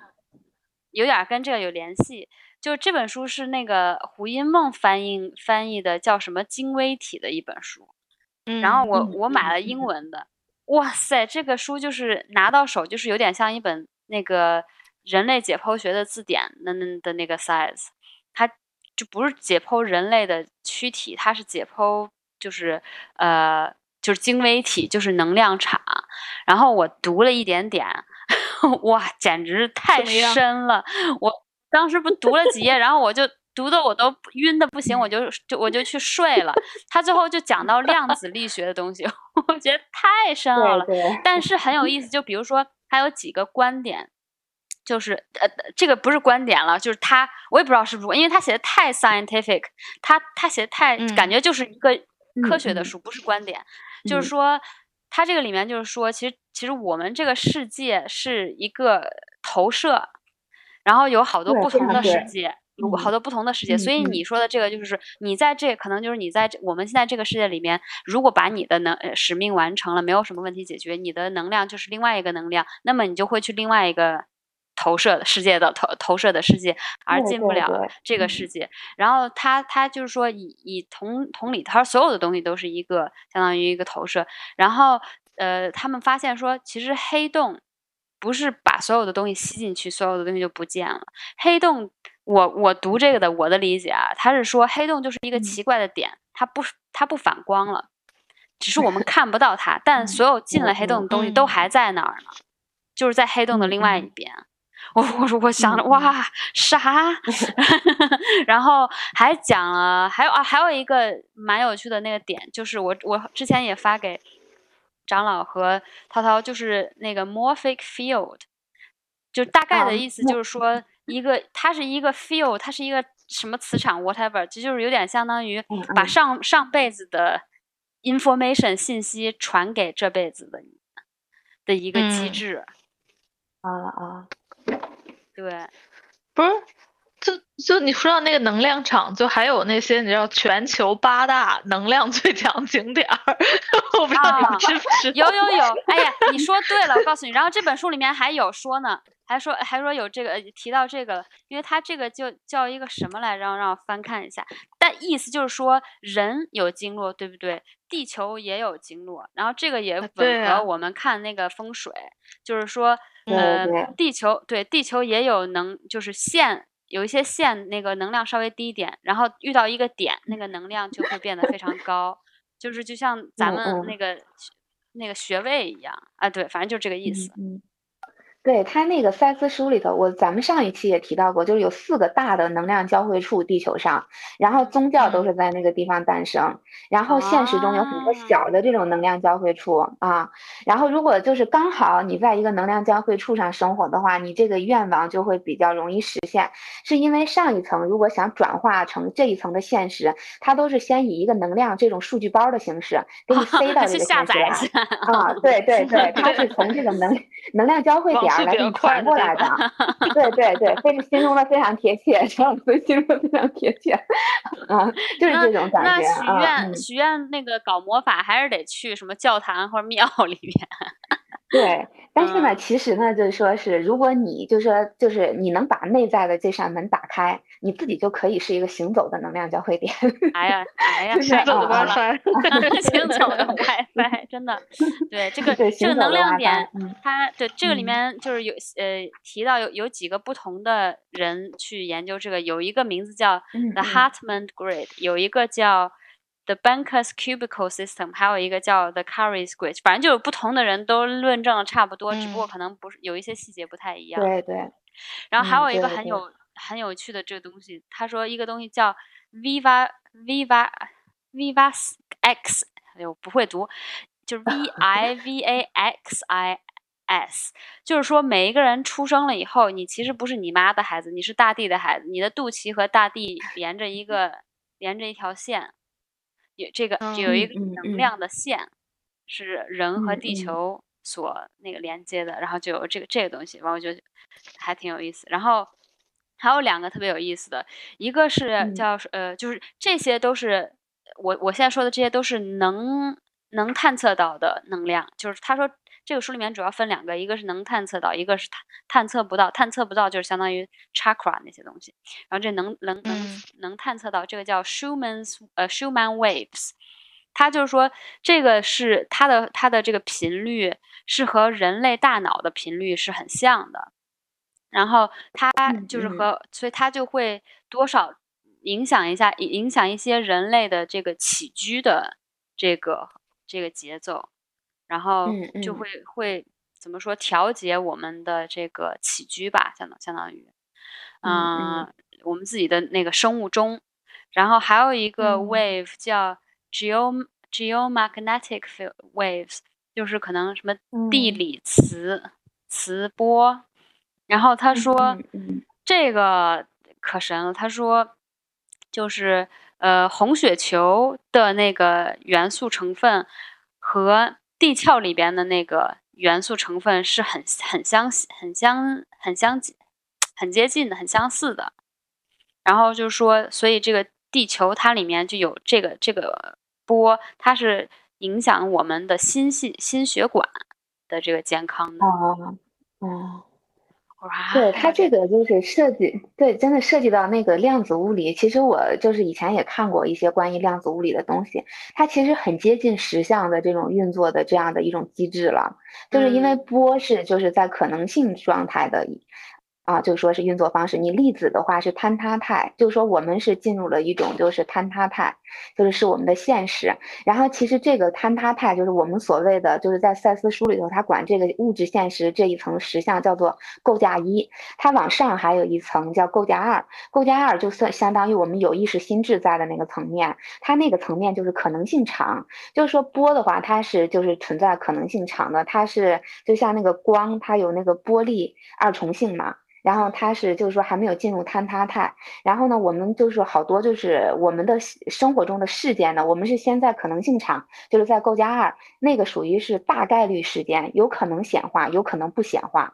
有点跟这个有联系。就这本书是那个胡因梦翻译翻译的，叫什么精微体的一本书。嗯，然后我我买了英文的，哇塞，这个书就是拿到手就是有点像一本那个人类解剖学的字典的那的那个 size，它。就不是解剖人类的躯体，它是解剖，就是呃，就是精微体，就是能量场。然后我读了一点点，哇，简直太深了！我当时不读了几页，然后我就读的我都晕的不行，我就就我就去睡了。他最后就讲到量子力学的东西，我觉得太深奥了，但是很有意思。就比如说，还有几个观点。就是呃，这个不是观点了，就是他，我也不知道是不是，因为他写的太 scientific，他他写的太感觉就是一个科学的书，不是观点。就是说，他这个里面就是说，其实其实我们这个世界是一个投射，然后有好多不同的世界，有好多不同的世界。所以你说的这个就是你在这可能就是你在我们现在这个世界里面，如果把你的能使命完成了，没有什么问题解决，你的能量就是另外一个能量，那么你就会去另外一个。投射的世界的投投射的世界，而进不了这个世界。然后他他就是说，以以同同理，他说所有的东西都是一个相当于一个投射。然后呃，他们发现说，其实黑洞不是把所有的东西吸进去，所有的东西就不见了。黑洞，我我读这个的我的理解啊，他是说黑洞就是一个奇怪的点，它不它不反光了，只是我们 看不到它，但所有进了黑洞的东西都还在那儿呢，就是在黑洞的另外一边。我我我想着哇啥，然后还讲了，还有啊，还有一个蛮有趣的那个点，就是我我之前也发给长老和涛涛，就是那个 morphic field，就大概的意思就是说一个它是一个 field，它是一个什么磁场 whatever，这就是有点相当于把上上辈子的 information 信息传给这辈子的的一个机制。啊啊。对，不是，就就你说到那个能量场，就还有那些你知道全球八大能量最强景点儿，我不知道你们知不知？有有有，哎呀，你说对了，我告诉你，然后这本书里面还有说呢，还说还说有这个提到这个，因为它这个就叫一个什么来着？让我翻看一下，但意思就是说人有经络，对不对？地球也有经络，然后这个也吻合我们看那个风水，就是说。呃，地球对地球也有能，就是线有一些线，那个能量稍微低一点，然后遇到一个点，那个能量就会变得非常高，就是就像咱们那个那个穴位一样啊，对，反正就这个意思。对他那个赛斯书里头，我咱们上一期也提到过，就是有四个大的能量交汇处，地球上，然后宗教都是在那个地方诞生，然后现实中有很多小的这种能量交汇处啊，然后如果就是刚好你在一个能量交汇处上生活的话，你这个愿望就会比较容易实现，是因为上一层如果想转化成这一层的现实，它都是先以一个能量这种数据包的形式给你塞 到这个现实来啊，对 对对，它是从这个能能量交汇 点。来给你传过来的，对对对，非常形容的非常贴切，陈老师形容的非常贴切，啊，就是这种感觉。那许愿许愿那个搞魔法还是得去什么教堂或者庙里面。对，但是呢，其实呢，就是说是，如果你就是说，就是你能把内在的这扇门打开，你自己就可以是一个行走的能量交汇点。哎呀，哎呀，行走的 WiFi，行走的 WiFi，真的，对这个这个能量点，它对这个里面就是有呃提到有有几个不同的人去研究这个，有一个名字叫 The Hartman Grid，有一个叫。The Banker's Cubicle System，还有一个叫 The Curry Squid，反正就是不同的人都论证的差不多，只不过可能不是有一些细节不太一样。对对。然后还有一个很有很有趣的这个东西，他说一个东西叫 Viva Viva Viva X，哎呦不会读，就是 V I V A X I S，就是说每一个人出生了以后，你其实不是你妈的孩子，你是大地的孩子，你的肚脐和大地连着一个连着一条线。有这个有一个能量的线，是人和地球所那个连接的，然后就有这个这个东西，完我觉得还挺有意思。然后还有两个特别有意思的，一个是叫呃，就是这些都是我我现在说的这些都是能能探测到的能量，就是他说。这个书里面主要分两个，一个是能探测到，一个是探探测不到。探测不到就是相当于 chakra 那些东西。然后这能能能能探测到，这个叫 Schumann's 呃 Schumann waves。它就是说，这个是它的它的这个频率是和人类大脑的频率是很像的。然后它就是和，所以它就会多少影响一下，影响一些人类的这个起居的这个这个节奏。然后就会会怎么说调节我们的这个起居吧，相当相当于，嗯，我们自己的那个生物钟。然后还有一个 wave 叫 geo geomagnetic waves，就是可能什么地理磁磁波。然后他说这个可神了，他说就是呃红血球的那个元素成分和地壳里边的那个元素成分是很很相很相很相近很接近的，很相似的。然后就是说，所以这个地球它里面就有这个这个波，它是影响我们的心系心血管的这个健康的。哦哦。对它这个就是设计，对，真的涉及到那个量子物理。其实我就是以前也看过一些关于量子物理的东西，它其实很接近实相的这种运作的这样的一种机制了，就是因为波是就是在可能性状态的。啊，就说是运作方式。你粒子的话是坍塌态，就是说我们是进入了一种就是坍塌态，就是是我们的现实。然后其实这个坍塌态就是我们所谓的，就是在赛斯书里头，他管这个物质现实这一层实相叫做构架一。它往上还有一层叫构架二，构架二就算相当于我们有意识心智在的那个层面。它那个层面就是可能性场，就是说波的话，它是就是存在可能性场的，它是就像那个光，它有那个波粒二重性嘛。然后它是就是说还没有进入坍塌态，然后呢，我们就是好多就是我们的生活中的事件呢，我们是先在可能性场，就是在构架二，那个属于是大概率事件，有可能显化，有可能不显化，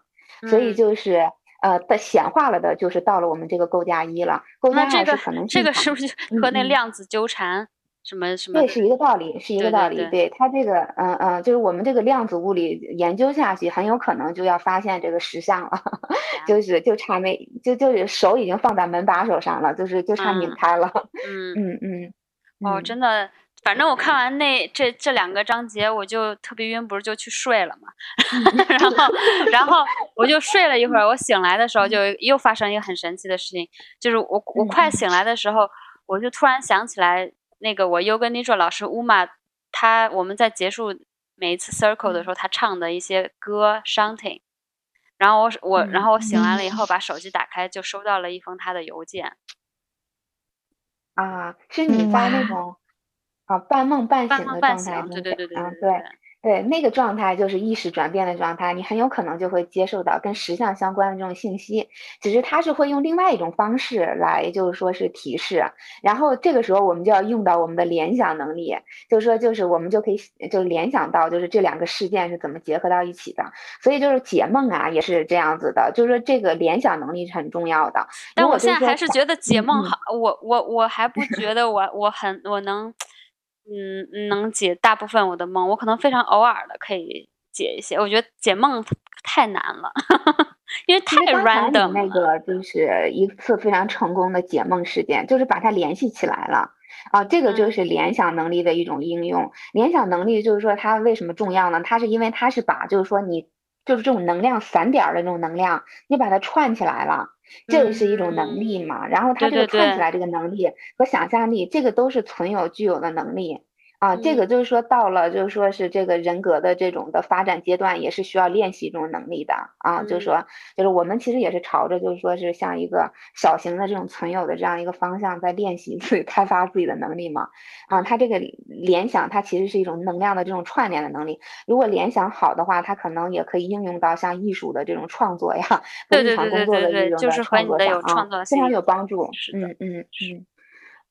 所以就是呃的显化了的，就是到了我们这个构架一了。构架二是可能这个是不是和那量子纠缠？什么什么？对，是一个道理，是一个道理。对它这个，嗯嗯，就是我们这个量子物理研究下去，很有可能就要发现这个实相了，就是就差没就就是手已经放在门把手上了，就是就差拧开了。嗯嗯 嗯。哦，真的，反正我看完那这这两个章节，我就特别晕，不是就去睡了嘛。然后然后我就睡了一会儿，我醒来的时候就又发生一个很神奇的事情，就是我我快醒来的时候，我就突然想起来。那个我 Yoga Nidra 老师乌玛，他我们在结束每一次 circle 的时候，他唱的一些歌 Shanting 然后我我然后我醒来了以后，把手机打开，就收到了一封他的邮件。啊，是你在那种啊半梦半醒的状态中，对对对对，嗯对。对，那个状态就是意识转变的状态，你很有可能就会接受到跟实相相关的这种信息，只是它是会用另外一种方式来，就是说是提示。然后这个时候我们就要用到我们的联想能力，就是说就是我们就可以就联想到就是这两个事件是怎么结合到一起的。所以就是解梦啊也是这样子的，就是说这个联想能力是很重要的。但我现在还是觉得解梦好，我我我还不觉得我我很我能。嗯，能解大部分我的梦，我可能非常偶尔的可以解一些。我觉得解梦太难了，因为太 random。那个就是一次非常成功的解梦事件，就是把它联系起来了啊，这个就是联想能力的一种应用。联想能力就是说它为什么重要呢？它是因为它是把就是说你就是这种能量散点儿的这种能量，你把它串起来了，这个是一种能力嘛。然后它这个串起来这个能力和想象力，这个都是存有具有的能力。啊，这个就是说到了，就是说是这个人格的这种的发展阶段，也是需要练习这种能力的啊。就是说，就是我们其实也是朝着，就是说是像一个小型的这种存有的这样一个方向在练习自己开发自己的能力嘛。啊，它这个联想，它其实是一种能量的这种串联的能力。如果联想好的话，它可能也可以应用到像艺术的这种创作呀，日常工作的这种创作上啊，非常有帮助。嗯嗯嗯。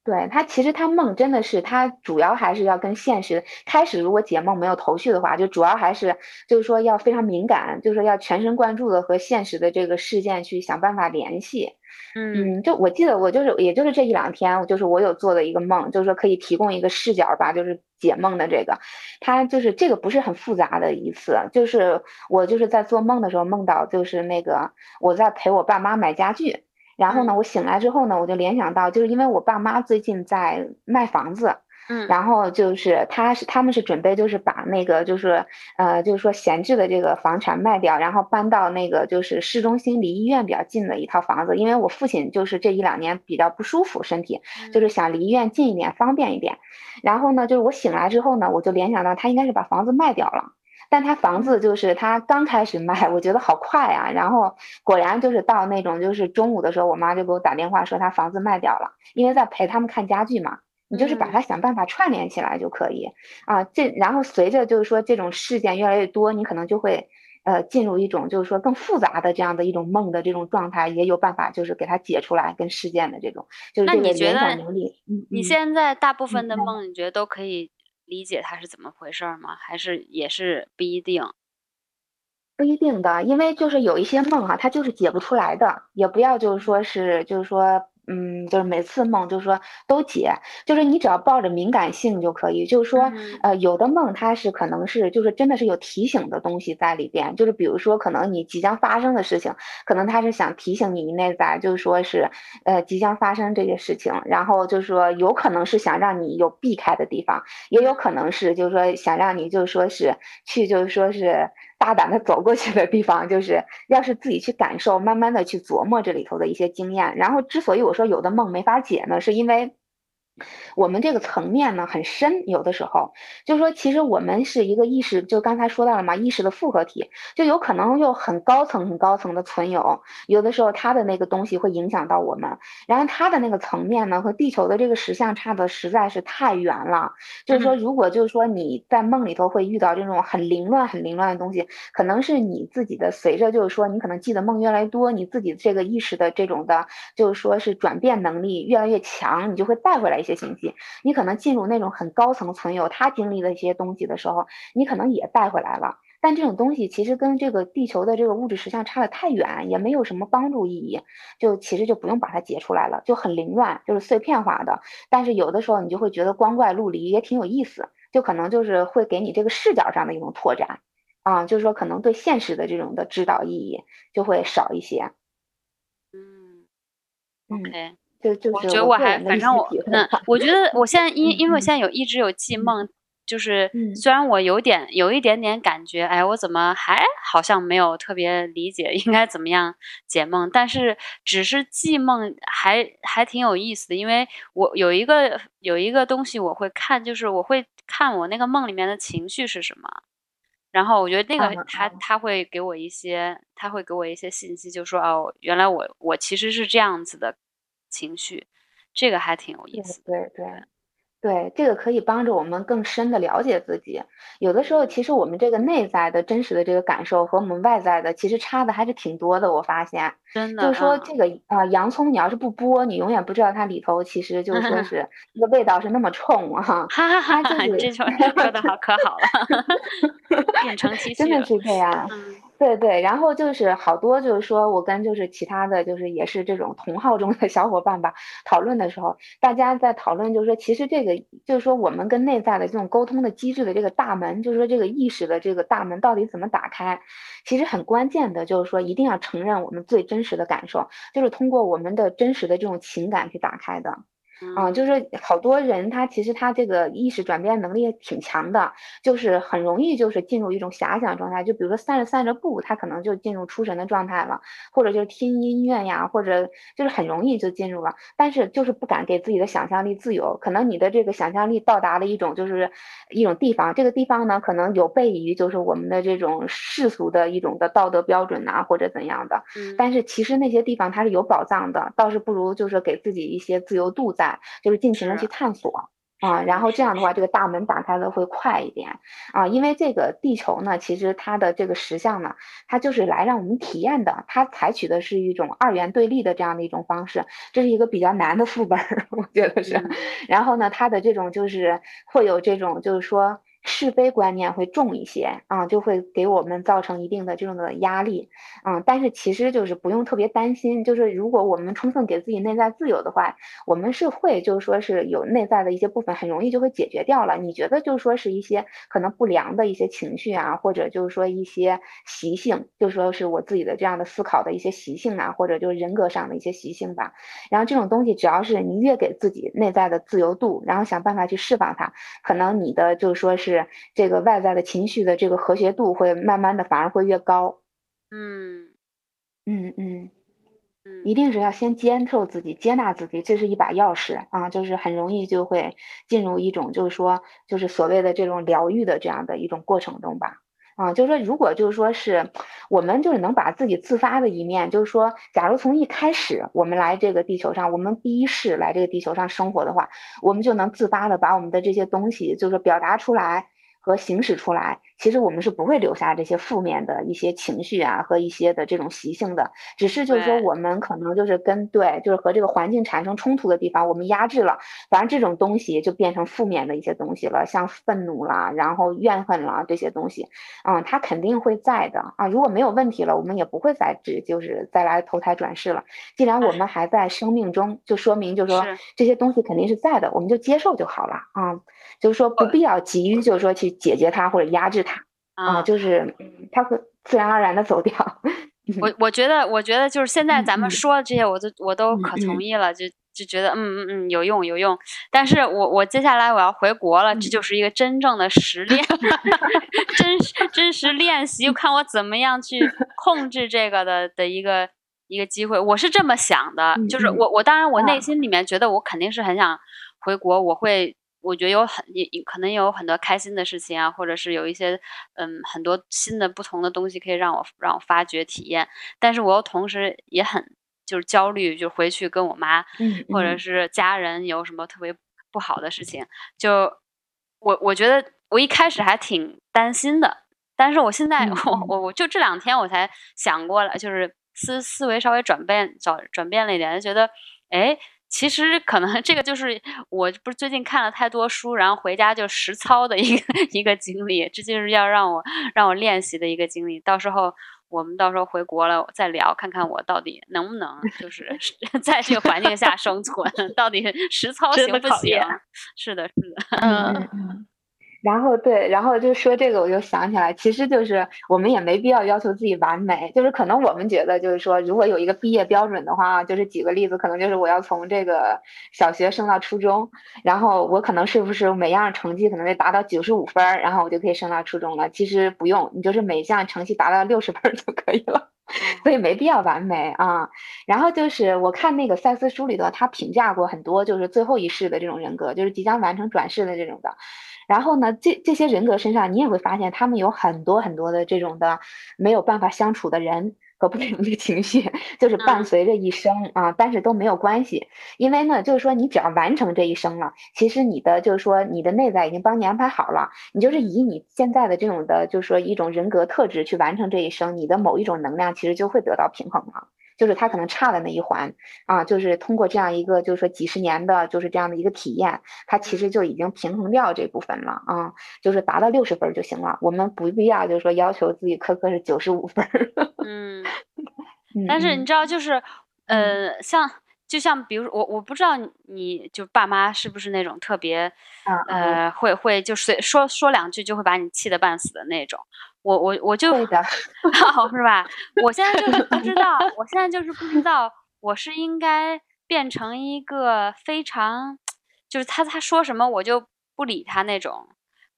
对他，其实他梦真的是他主要还是要跟现实开始。如果解梦没有头绪的话，就主要还是就是说要非常敏感，就是说要全神贯注的和现实的这个事件去想办法联系。嗯，就我记得我就是也就是这一两天，就是我有做的一个梦，就是说可以提供一个视角吧，就是解梦的这个，他就是这个不是很复杂的一次，就是我就是在做梦的时候梦到就是那个我在陪我爸妈买家具。然后呢，我醒来之后呢，我就联想到，就是因为我爸妈最近在卖房子，嗯，然后就是他是他们是准备就是把那个就是呃就是说闲置的这个房产卖掉，然后搬到那个就是市中心离医院比较近的一套房子，因为我父亲就是这一两年比较不舒服身体，就是想离医院近一点方便一点。然后呢，就是我醒来之后呢，我就联想到他应该是把房子卖掉了。但他房子就是他刚开始卖，我觉得好快啊。然后果然就是到那种就是中午的时候，我妈就给我打电话说他房子卖掉了，因为在陪他们看家具嘛。你就是把它想办法串联起来就可以啊。这然后随着就是说这种事件越来越多，你可能就会呃进入一种就是说更复杂的这样的一种梦的这种状态，也有办法就是给它解出来跟事件的这种就是这个联想能力。你现在大部分的梦，你觉得都可以？理解它是怎么回事儿吗？还是也是不一定？不一定的，因为就是有一些梦哈，它就是解不出来的，也不要就是说是就是说。嗯，就是每次梦就是说都解，就是你只要抱着敏感性就可以。就是说，呃，有的梦它是可能是就是真的是有提醒的东西在里边，就是比如说可能你即将发生的事情，可能他是想提醒你内在，就是说是呃即将发生这些事情，然后就是说有可能是想让你有避开的地方，也有可能是就是说想让你就是说是去就是说是。大胆的走过去的地方，就是要是自己去感受，慢慢的去琢磨这里头的一些经验。然后，之所以我说有的梦没法解呢，是因为。我们这个层面呢很深，有的时候就是说，其实我们是一个意识，就刚才说到了嘛，意识的复合体，就有可能有很高层、很高层的存有，有的时候它的那个东西会影响到我们，然后它的那个层面呢和地球的这个实相差的实在是太远了。就是说，如果就是说你在梦里头会遇到这种很凌乱、很凌乱的东西，可能是你自己的随着就是说你可能记得梦越来越多，你自己这个意识的这种的，就是说是转变能力越来越强，你就会带回来一些。些信息，你可能进入那种很高层存有他经历的一些东西的时候，你可能也带回来了。但这种东西其实跟这个地球的这个物质实相差的太远，也没有什么帮助意义，就其实就不用把它截出来了，就很凌乱，就是碎片化的。但是有的时候你就会觉得光怪陆离，也挺有意思，就可能就是会给你这个视角上的一种拓展啊，就是说可能对现实的这种的指导意义就会少一些。嗯，OK。就就我觉得我还反正我嗯，我觉得我现在因因为我现在有一直有记梦，就是虽然我有点有一点点感觉，哎，我怎么还好像没有特别理解应该怎么样解梦，但是只是记梦还还挺有意思的，因为我有一个有一个东西我会看，就是我会看我那个梦里面的情绪是什么，然后我觉得那个嗯他嗯。他会给我一些，他会给我一些信息，就说哦，原来我我其实是这样子的情绪，这个还挺有意思的。对对对，这个可以帮助我们更深的了解自己。有的时候，其实我们这个内在的真实的这个感受和我们外在的其实差的还是挺多的。我发现，真的，就是说嗯这个啊、洋葱你要是不剥，你永远不知道它里头其实就是说是 那个味道是那么冲啊。哈哈哈哈，它就是这说说的好可好了，变成真的。是这样。嗯对对，然后就是好多就是说我跟就是其他的就是也是这种同号中的小伙伴吧讨论的时候，大家在讨论就是说，其实这个就是说我们跟内在的这种沟通的机制的这个大门，就是说这个意识的这个大门到底怎么打开，其实很关键的就是说一定要承认我们最真实的感受，就是通过我们的真实的这种情感去打开的。啊，嗯，就是好多人他其实他这个意识转变能力也挺强的，就是很容易就是进入一种遐想状态，就比如说散着散着步，他可能就进入出神的状态了，或者就是听音乐呀，或者就是很容易就进入了，但是就是不敢给自己的想象力自由，可能你的这个想象力到达了一种就是一种地方，这个地方呢可能有悖于就是我们的这种世俗的一种的道德标准呐、或者怎样的，嗯。但是其实那些地方它是有宝藏的，倒是不如就是给自己一些自由度在，就是尽情的去探索啊，是然后这样的话，这个大门打开的会快一点。啊，因为这个地球呢，其实它的这个实像呢，它就是来让我们体验的，它采取的是一种二元对立的这样的一种方式，这是一个比较难的副本儿，我觉得是。嗯。然后呢，它的这种就是会有这种就是说是非观念会重一些啊，就会给我们造成一定的这种的压力，嗯，但是其实就是不用特别担心，就是如果我们充分给自己内在自由的话，我们是会就是说是有内在的一些部分很容易就会解决掉了。你觉得就是说是一些可能不良的一些情绪啊，或者就是说一些习性，就说是我自己的这样的思考的一些习性啊，或者就是人格上的一些习性吧。然后这种东西，只要是你越给自己内在的自由度，然后想办法去释放它，可能你的就是说是这个外在的情绪的这个和谐度会慢慢的反而会越高。嗯嗯嗯。嗯一定是要先接受自己，接纳自己，这是一把钥匙啊，就是很容易就会进入一种就是说就是所谓的这种疗愈的这样的一种过程中吧。啊，就是说，如果就是说是我们就是能把自己自发的一面，就是说，假如从一开始我们来这个地球上，我们第一世来这个地球上生活的话，我们就能自发的把我们的这些东西，就是表达出来和行使出来。其实我们是不会留下这些负面的一些情绪啊和一些的这种习性的，只是就是说我们可能就是跟对，就是和这个环境产生冲突的地方，我们压制了，反正这种东西就变成负面的一些东西了，像愤怒啦，然后怨恨啦这些东西，嗯，它肯定会在的啊。如果没有问题了，我们也不会再只就是再来投胎转世了。既然我们还在生命中，就说明就是说这些东西肯定是在的，我们就接受就好了啊。就是说不必要急于就是说去解决它或者压制它啊，啊，就是嗯它会自然而然的走掉。我我觉得，我觉得就是现在咱们说的这些，我都我都可嗯同意了，就就觉得嗯嗯嗯有用有用。但是我我接下来我要回国了，这嗯就是一个真正的实 练，真实真实练习，看我怎么样去控制这个的的一个一个机会。我是这么想的，就是我我当然我内啊心里面觉得我肯定是很想回国，我会。我觉得有很也也可能有很多开心的事情啊，或者是有一些嗯很多新的不同的东西可以让我让我发掘体验，但是我又同时也很就是焦虑，就回去跟我妈嗯或者嗯。是家人有什么特别不好的事情，就我我觉得我一开始还挺担心的，但是我现在嗯我嗯。我我就这两天我才想过了，就是思思维稍微转变转转变了一点，就觉得哎。其实可能这个就是我不是最近看了太多书，然后回家就实操的一个 一个经历，这就是要让我让我练习的一个经历。到时候我们到时候回国了再聊，看看我到底能不能 就是 在这个环境下生存，到底实操行不行？是的，是的，嗯。然后对，然后就说这个，我就想起来，其实就是我们也没必要要求自己完美，就是可能我们觉得就是说，如果有一个毕业标准的话，就是举个例子，可能就是我要从这个小学升到初中，然后我可能是不是每样成绩可能得达到九十五分儿，然后我就可以升到初中了？其实不用，你就是每项成绩达到六十分儿就可以了。所以没必要完美啊。然后就是我看那个赛斯书里头，他评价过很多就是最后一世的这种人格，就是即将完成转世的这种的。然后呢，这这些人格身上，你也会发现他们有很多很多的这种的没有办法相处的人。和不同的情绪，就是伴随着一生啊，但是都没有关系，因为呢，就是说你只要完成这一生了，其实你的就是说你的内在已经帮你安排好了，你就是以你现在的这种的，就是说一种人格特质去完成这一生，你的某一种能量其实就会得到平衡了。就是他可能差的那一环啊，就是通过这样一个，就是说几十年的，就是这样的一个体验，他其实就已经平衡掉这部分了啊，就是达到六十分就行了。我们不必要就是说要求自己科科是九十五分。嗯，但是你知道，就是呃，像就像比如我，我不知道你就爸妈是不是那种特别呃，会会就随说说两句就会把你气得半死的那种。我我我就 好，是吧？我现在就是不知道，我现在就是不知道，我是应该变成一个非常，就是他他说什么我就不理他那种，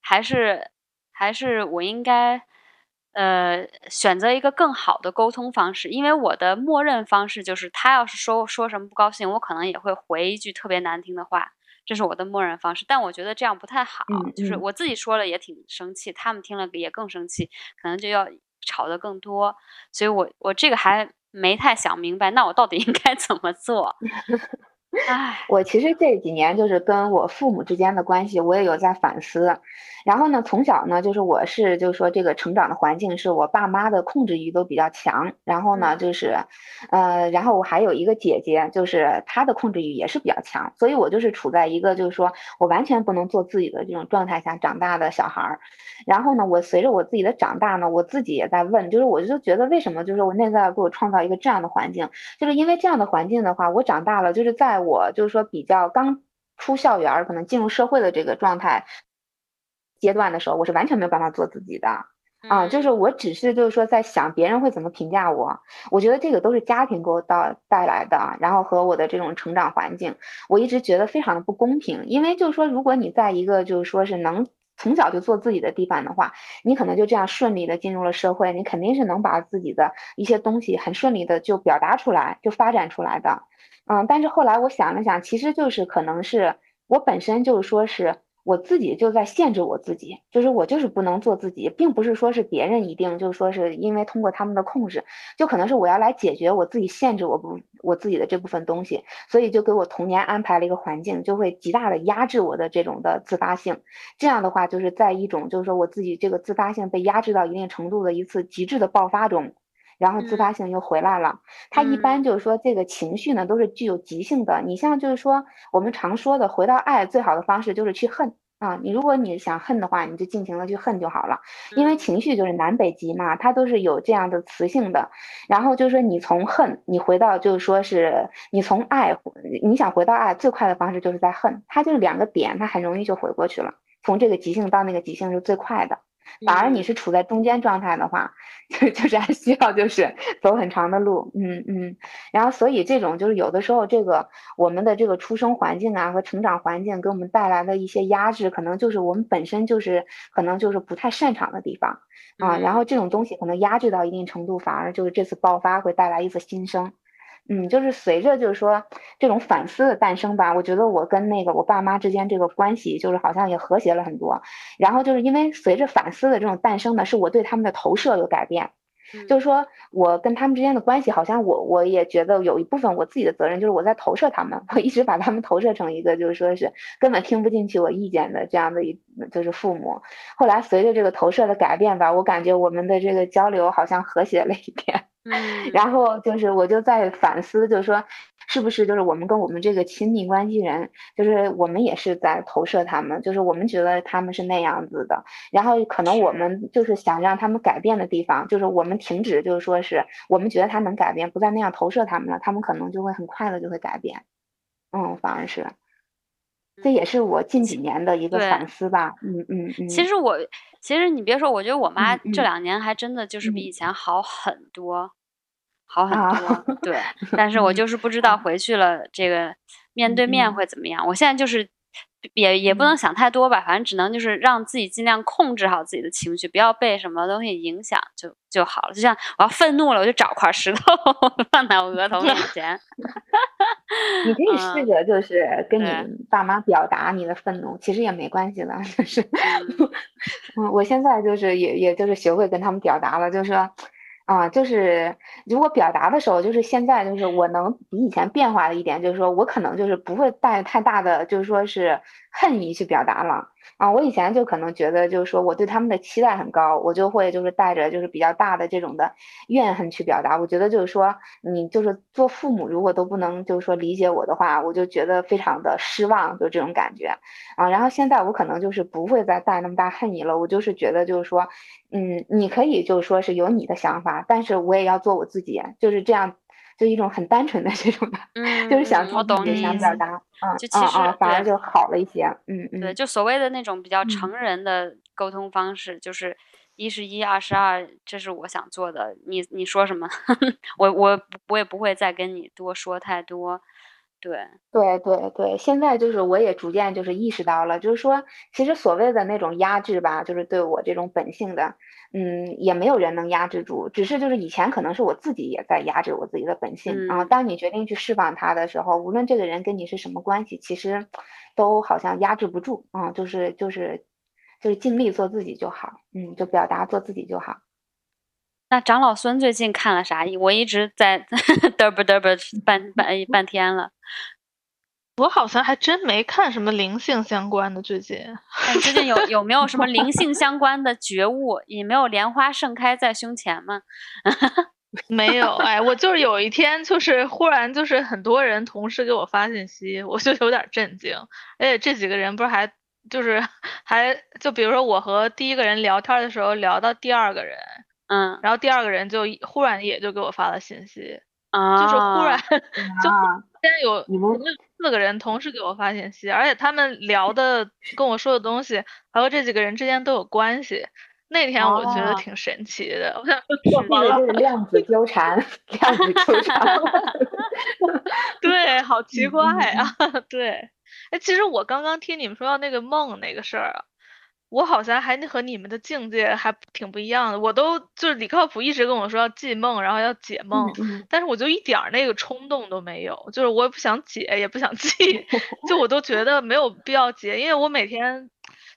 还是还是我应该呃选择一个更好的沟通方式？因为我的默认方式就是，他要是说说什么不高兴，我可能也会回一句特别难听的话。这是我的默认方式，但我觉得这样不太好。就是我自己说了也挺生气，他们听了也更生气，可能就要吵得更多。所以我我这个还没太想明白，那我到底应该 怎么做？唉，我其实这几年就是跟我父母之间的关系，我也有在反思。然后呢，从小呢，就是我是就是说这个成长的环境是我爸妈的控制欲都比较强。然后呢，就是，呃，然后我还有一个姐姐，就是她的控制欲也是比较强。所以我就是处在一个就是说我完全不能做自己的这种状态下长大的小孩儿。然后呢，我随着我自己的长大呢，我自己也在问，就是我就觉得为什么就是我内在给我创造一个这样的环境，就是因为这样的环境的话，我长大了就是在我就是说比较刚出校园，可能进入社会的这个状态。阶段的时候，我是完全没有办法做自己的。啊，就是我只是就是说在想别人会怎么评价我，我觉得这个都是家庭给我到带来的，然后和我的这种成长环境，我一直觉得非常的不公平，因为就是说如果你在一个就是说是能从小就做自己的地方的话，你可能就这样顺利的进入了社会，你肯定是能把自己的一些东西很顺利的就表达出来，就发展出来的，嗯，但是后来我想了想，其实就是可能是我本身就是说是。我自己就在限制我自己，就是我就是不能做自己，并不是说是别人一定就是说是因为通过他们的控制，就可能是我要来解决我自己限制我不我自己的这部分东西，所以就给我童年安排了一个环境，就会极大的压制我的这种的自发性。这样的话，就是在一种就是说我自己这个自发性被压制到一定程度的一次极致的爆发中。然后自发性又回来了，它一般就是说这个情绪呢都是具有急性的。你像就是说我们常说的回到爱最好的方式就是去恨啊，你如果你想恨的话，你就尽情的去恨就好了，因为情绪就是南北极嘛，它都是有这样的磁性的。然后就是说你从恨你回到就是说是你从爱你想回到爱最快的方式就是在恨，它就是两个点，它很容易就回过去了，从这个极性到那个极性是最快的。反而你是处在中间状态的话，就就是还需要就是走很长的路，嗯嗯，然后所以这种就是有的时候这个我们的这个出生环境啊和成长环境给我们带来的一些压制，可能就是我们本身就是可能就是不太擅长的地方。啊，然后这种东西可能压制到一定程度，反而就是这次爆发会带来一次新生。嗯，就是随着就是说这种反思的诞生吧，我觉得我跟那个我爸妈之间这个关系就是好像也和谐了很多。然后就是因为随着反思的这种诞生呢，是我对他们的投射有改变，就是说我跟他们之间的关系，好像我我也觉得有一部分我自己的责任，就是我在投射他们，我一直把他们投射成一个就是说是根本听不进去我意见的这样的一就是父母。后来随着这个投射的改变吧，我感觉我们的这个交流好像和谐了一点。嗯，然后就是我就在反思，就是说，是不是就是我们跟我们这个亲密关系人，就是我们也是在投射他们，就是我们觉得他们是那样子的，然后可能我们就是想让他们改变的地方，就是我们停止，就是说是我们觉得他能改变，不再那样投射他们了，他们可能就会很快的就会改变。嗯，反而是，这也是我近几年的一个反思吧。嗯嗯嗯。其实我。其实你别说，我觉得我妈这两年还真的就是比以前好很多，好很多。对，但是我就是不知道回去了这个面对面会怎么样。我现在就是也也不嗯能想太多吧，反正只能就是让自己尽量控制好自己的情绪，不要被什么东西影响就就好了。就像我要愤怒了，我就找块石头 放在我额头面前。你可以试嗯着就是跟你爸妈表达你的愤怒，其实也没关系的，就是，嗯 嗯，我现在就是也也就是学会跟他们表达了，就是说，啊，就是如果表达的时候，就是现在就是我能比以前变化的一点，就是说我可能就是不会带太大的就是说是恨意去表达了。啊，我以前就可能觉得，就是说我对他们的期待很高，我就会就是带着就是比较大的这种的怨恨去表达。我觉得就是说，你就是做父母，如果都不能就是说理解我的话，我就觉得非常的失望，就这种感觉啊。然后现在我可能就是不会再带那么大恨意了，我就是觉得就是说，嗯，你可以就是说是有你的想法，但是我也要做我自己，就是这样，就一种很单纯的这种的，嗯，就是想自己。想表达，嗯就其实嗯嗯，反而就好了一些，嗯嗯。对，就所谓的那种比较嗯成人的沟通方式，就是一是一，二是二，这是我想做的。你你说什么，我我我也不会再跟你多说太多。对，对对对，现在就是我也逐渐就是意识到了，就是说，其实所谓的那种压制吧，就是对我这种本性的，嗯，也没有人能压制住，只是就是以前可能是我自己也在压制我自己的本性，然后嗯当你决定去释放它的时候，无论这个人跟你是什么关系，其实都好像压制不住，啊，就是就是就是尽力做自己就好，嗯，就表达做自己就好。那长老孙最近看了啥？我一直在 嘚啵嘚啵半半半天了。我好像还真没看什么灵性相关的，最近。最近有 有没有什么灵性相关的觉悟？也没有莲花盛开在胸前吗？没有，哎，我就是有一天，就是忽然就是很多人同时给我发信息，我就有点震惊。而且这几个人不是还就是还就比如说我和第一个人聊天的时候聊到第二个人，嗯然后第二个人就忽然也就给我发了信息，啊，就是忽然就啊，现在有你们有四个人同时给我发信息，而且他们聊的跟我说的东西还有这几个人之间都有关系。那天我觉得哦挺神奇的，我想说？这是量子纠缠，量子纠缠。对，好奇嗯怪嗯啊！对，哎，其实我刚刚听你们说到那个梦那个事儿啊，我好像还和你们的境界还挺不一样的。我都就是李靠谱一直跟我说要记梦，然后要解梦，嗯但是我就一点儿那个冲动都没有，就是我也不想解，也不想记，就我都觉得没有必要解，因为我每天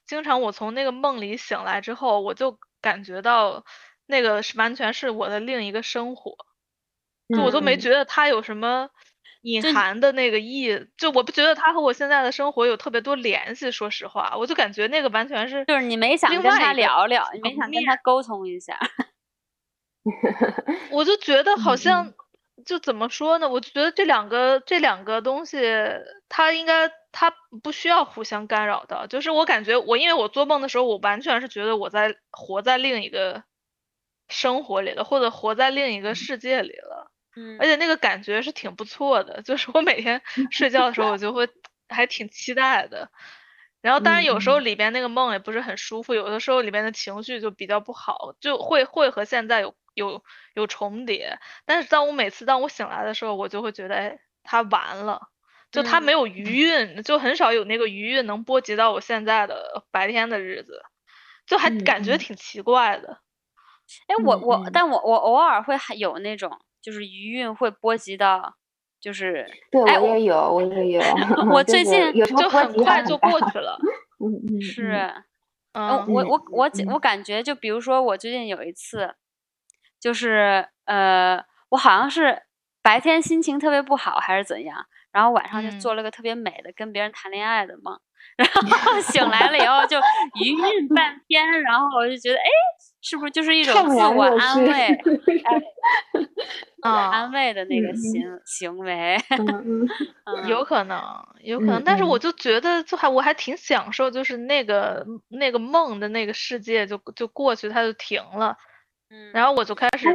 经常我从那个梦里醒来之后，我就感觉到那个是完全是我的另一个生活。就我都没嗯觉得它有什么隐含的那个意，就我不觉得他和我现在的生活有特别多联系。说实话，我就感觉那个完全是就是你没想跟他聊聊，你没想跟他沟通一下。我就觉得好嗯像，就怎么说呢？我就觉得这两个这两个东西，它应该它不需要互相干扰的。就是我感觉我因为我做梦的时候，我完全是觉得我在活在另一个生活里了，或者活在另一个世界里了。嗯而且那个感觉是挺不错的，就是我每天 睡觉的时候，我就会还挺期待的。然后当然有时候里边那个梦也不是很舒服，有的时候里边的情绪就比较不好，就会会和现在有有有重叠。但是当我每次当我醒来的时候，我就会觉得，哎，它完了，就它嗯没有余韵，就很少有那个余韵能波及到我现在的白天的日子，就还嗯感觉嗯挺奇怪的。哎，我嗯我嗯，但我我偶尔会还有那种，就是余韵会波及到，就是对哎，我我也有，我也有。我 最近就很快就过去了。嗯嗯是，嗯我我我嗯我感觉，就比如说我最近有一次，就是呃，我好像是白天心情特别不好还是怎样，然后晚上就嗯做了个特别美的跟别人谈恋爱的梦，然后 醒来了以后就余韵半 天，然后我就觉得，哎，是不是就是一种自我安慰，哎，啊。安慰的那个行行为？嗯嗯嗯有可能，有可能，嗯但是我嗯就觉得，就还我还挺享受，就是那个那个梦的那个世界就就过去，它就停了，嗯，然后我就开始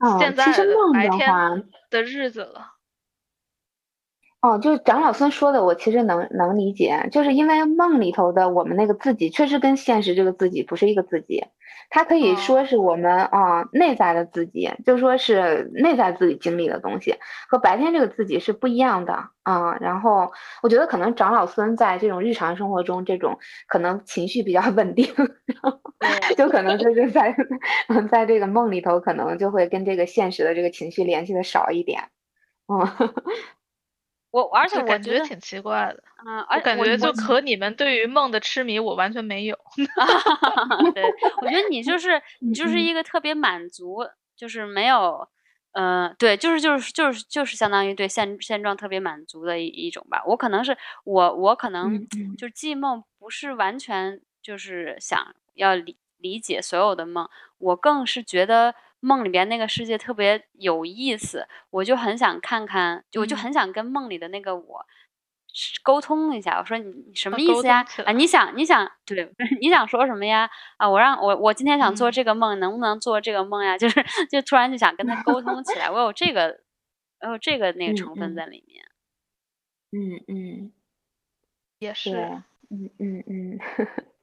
哦，现在白天，的日子了。哦，就是长老孙说的，我其实能能理解，就是因为梦里头的我们那个自己，确实跟现实这个自己不是一个自己，它可以说是我们啊内在的自己，就说是内在自己经历的东西，和白天这个自己是不一样的啊。然后我觉得可能长老孙在这种日常生活中，这种可能情绪比较稳定，就可能就是在在这个梦里头，可能就会跟这个现实的这个情绪联系的少一点，嗯。我而且我觉得挺奇怪的，嗯，而感觉就和你们对于梦的痴迷，我完全没有。对，我觉得你就是你就是一个特别满足，就是没有，嗯，对，就是就是就是就是相当于对现现状特别满足的一一种吧。我可能是我我可能就是记梦不是完全就是想要理理解所有的梦，我更是觉得。梦里边那个世界特别有意思，我就很想看看，我就很想跟梦里的那个我沟通一下。我说你你什么意思呀？啊，你想你想对，你想说什么呀？啊，我让我我今天想做这个梦，能不能做这个梦呀？就是就突然就想跟他沟通起来，我有这个我有这个那个成分在里面。嗯嗯，也是，嗯嗯嗯。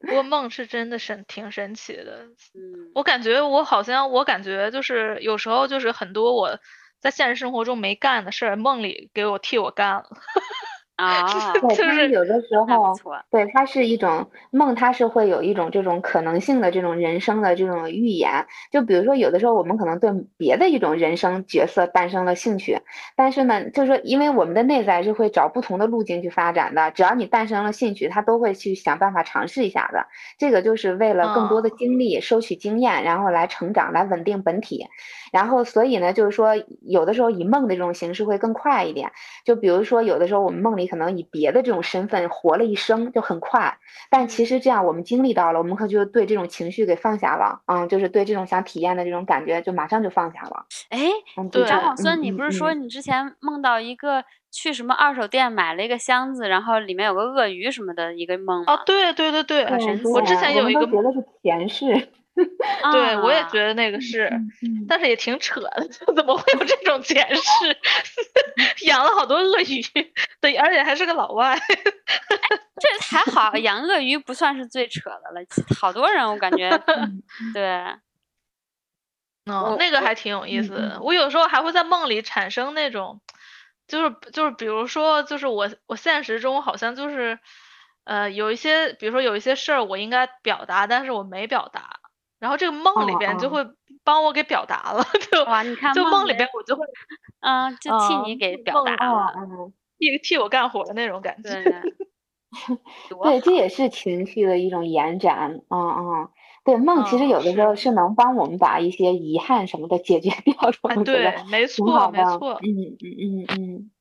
不过梦是真的神，挺神奇的。嗯，我感觉我好像，我感觉就是有时候就是很多我在现实生活中没干的事儿，梦里给我替我干了。啊，对，就是有的时候，对，它是一种梦，它是会有一种这种可能性的这种人生的这种预言。就比如说，有的时候我们可能对别的一种人生角色诞生了兴趣，但是呢，就是说，因为我们的内在是会找不同的路径去发展的，只要你诞生了兴趣，他都会去想办法尝试一下的。这个就是为了更多的经历、收取经验，然后来成长、来稳定本体。然后，所以呢，就是说，有的时候以梦的这种形式会更快一点。就比如说，有的时候我们梦里可能以别的这种身份活了一生，就很快。但其实这样，我们经历到了，我们可就对这种情绪给放下了。嗯，就是对这种想体验的这种感觉，就马上就放下了。哎，张广孙，你不是说你之前梦到一个去什么二手店买了一个箱子，然后里面有个鳄鱼什么的一个梦吗？哦，对对对对，我之前有一个觉得是前世。对，我也觉得那个是，但是也挺扯的，怎么会有这种前世？养了好多鳄鱼，对，而且还是个老外。这还好，养鳄鱼不算是最扯的了，好多人我感觉，对。哦，那个还挺有意思的。我有时候还会在梦里产生那种，就是就是，比如说，就是我我现实中好像就是，呃，有一些，比如说有一些事儿我应该表达，但是我没表达。然后这个梦里边就会帮我给表达了，就哇，你看，就梦里边我就会，嗯，就替你给表达了，替替我干活的那种感觉。对，这也是情绪的一种延展。嗯嗯，对，梦其实有的时候是能帮我们把一些遗憾什么的解决 掉的。对，没错，没错。嗯嗯嗯嗯，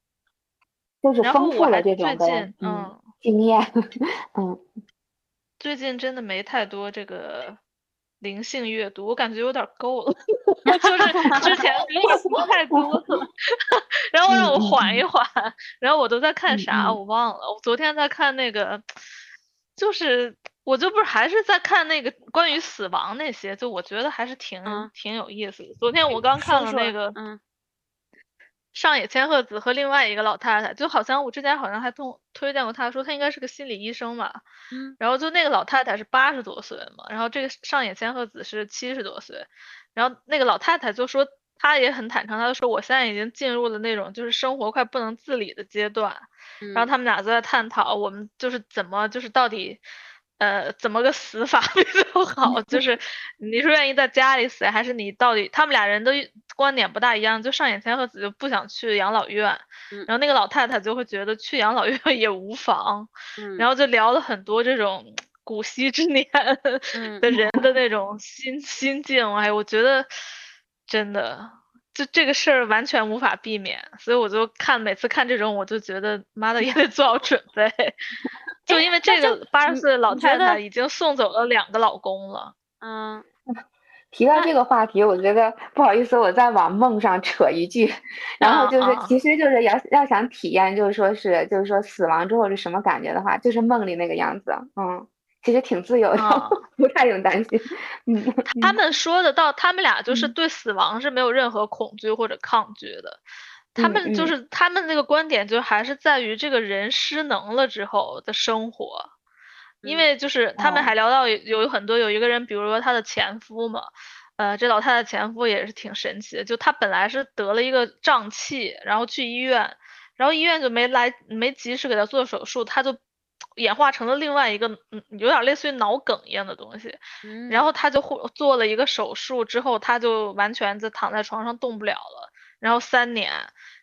就是丰富了这种的嗯经验。嗯，最近真的没太多这个。灵性阅读，我感觉有点够了，就是之前灵读太多了，然后让我缓一缓，然后我都在看啥我忘了，我昨天在看那个，就是我就不是还是在看那个关于死亡那些，就我觉得还是挺挺有意思的。昨天我刚看了那个，嗯。上野千鹤子和另外一个老太太，就好像我之前好像还通推荐过她，说她应该是个心理医生嘛。嗯。然后就那个老太太是八十多岁嘛，然后这个上野千鹤子是七十多岁，然后那个老太太就说她也很坦诚，她就说我现在已经进入了那种就是生活快不能自理的阶段。然后他们俩就在探讨我们就是怎么就是到底。呃，怎么个死法比较好？就是你是愿意在家里死，还是你到底？他们俩人都观点不大一样。就上野千鹤子就不想去养老院，然后那个老太太就会觉得去养老院也无妨。然后就聊了很多这种古稀之年的人的那种心心境。哎，我觉得真的，就这个事儿完全无法避免。所以我就看每次看这种，我就觉得妈的也得做好准备。就因为这个八十岁的老太太已经送走了两个老公了。嗯，提到这个话题，我觉得不好意思，我再往梦上扯一句，然后就是，其实就是要要想体验，就是说是，就是说死亡之后是什么感觉的话，就是梦里那个样子。嗯，其实挺自由的，不太用担心。嗯，他们说的到，他们俩就是对死亡是没有任何恐惧或者抗拒的。他们就嗯。是他们那个观点，就还是在于这个人失能了之后的生活，因嗯为就是他们哦还。聊到有有很多有一个人，比如说他的前夫嘛，呃，这老太太前夫也是挺神奇的，就他本来是得了一个胀气，然后去医院，然后医院就没来没及时给他做手术，他就演化成了另外一个嗯有点类似于脑梗一样的东西，然嗯后。他就或做了一个手术之后，他就完全就躺在床上动不了了，然后三年，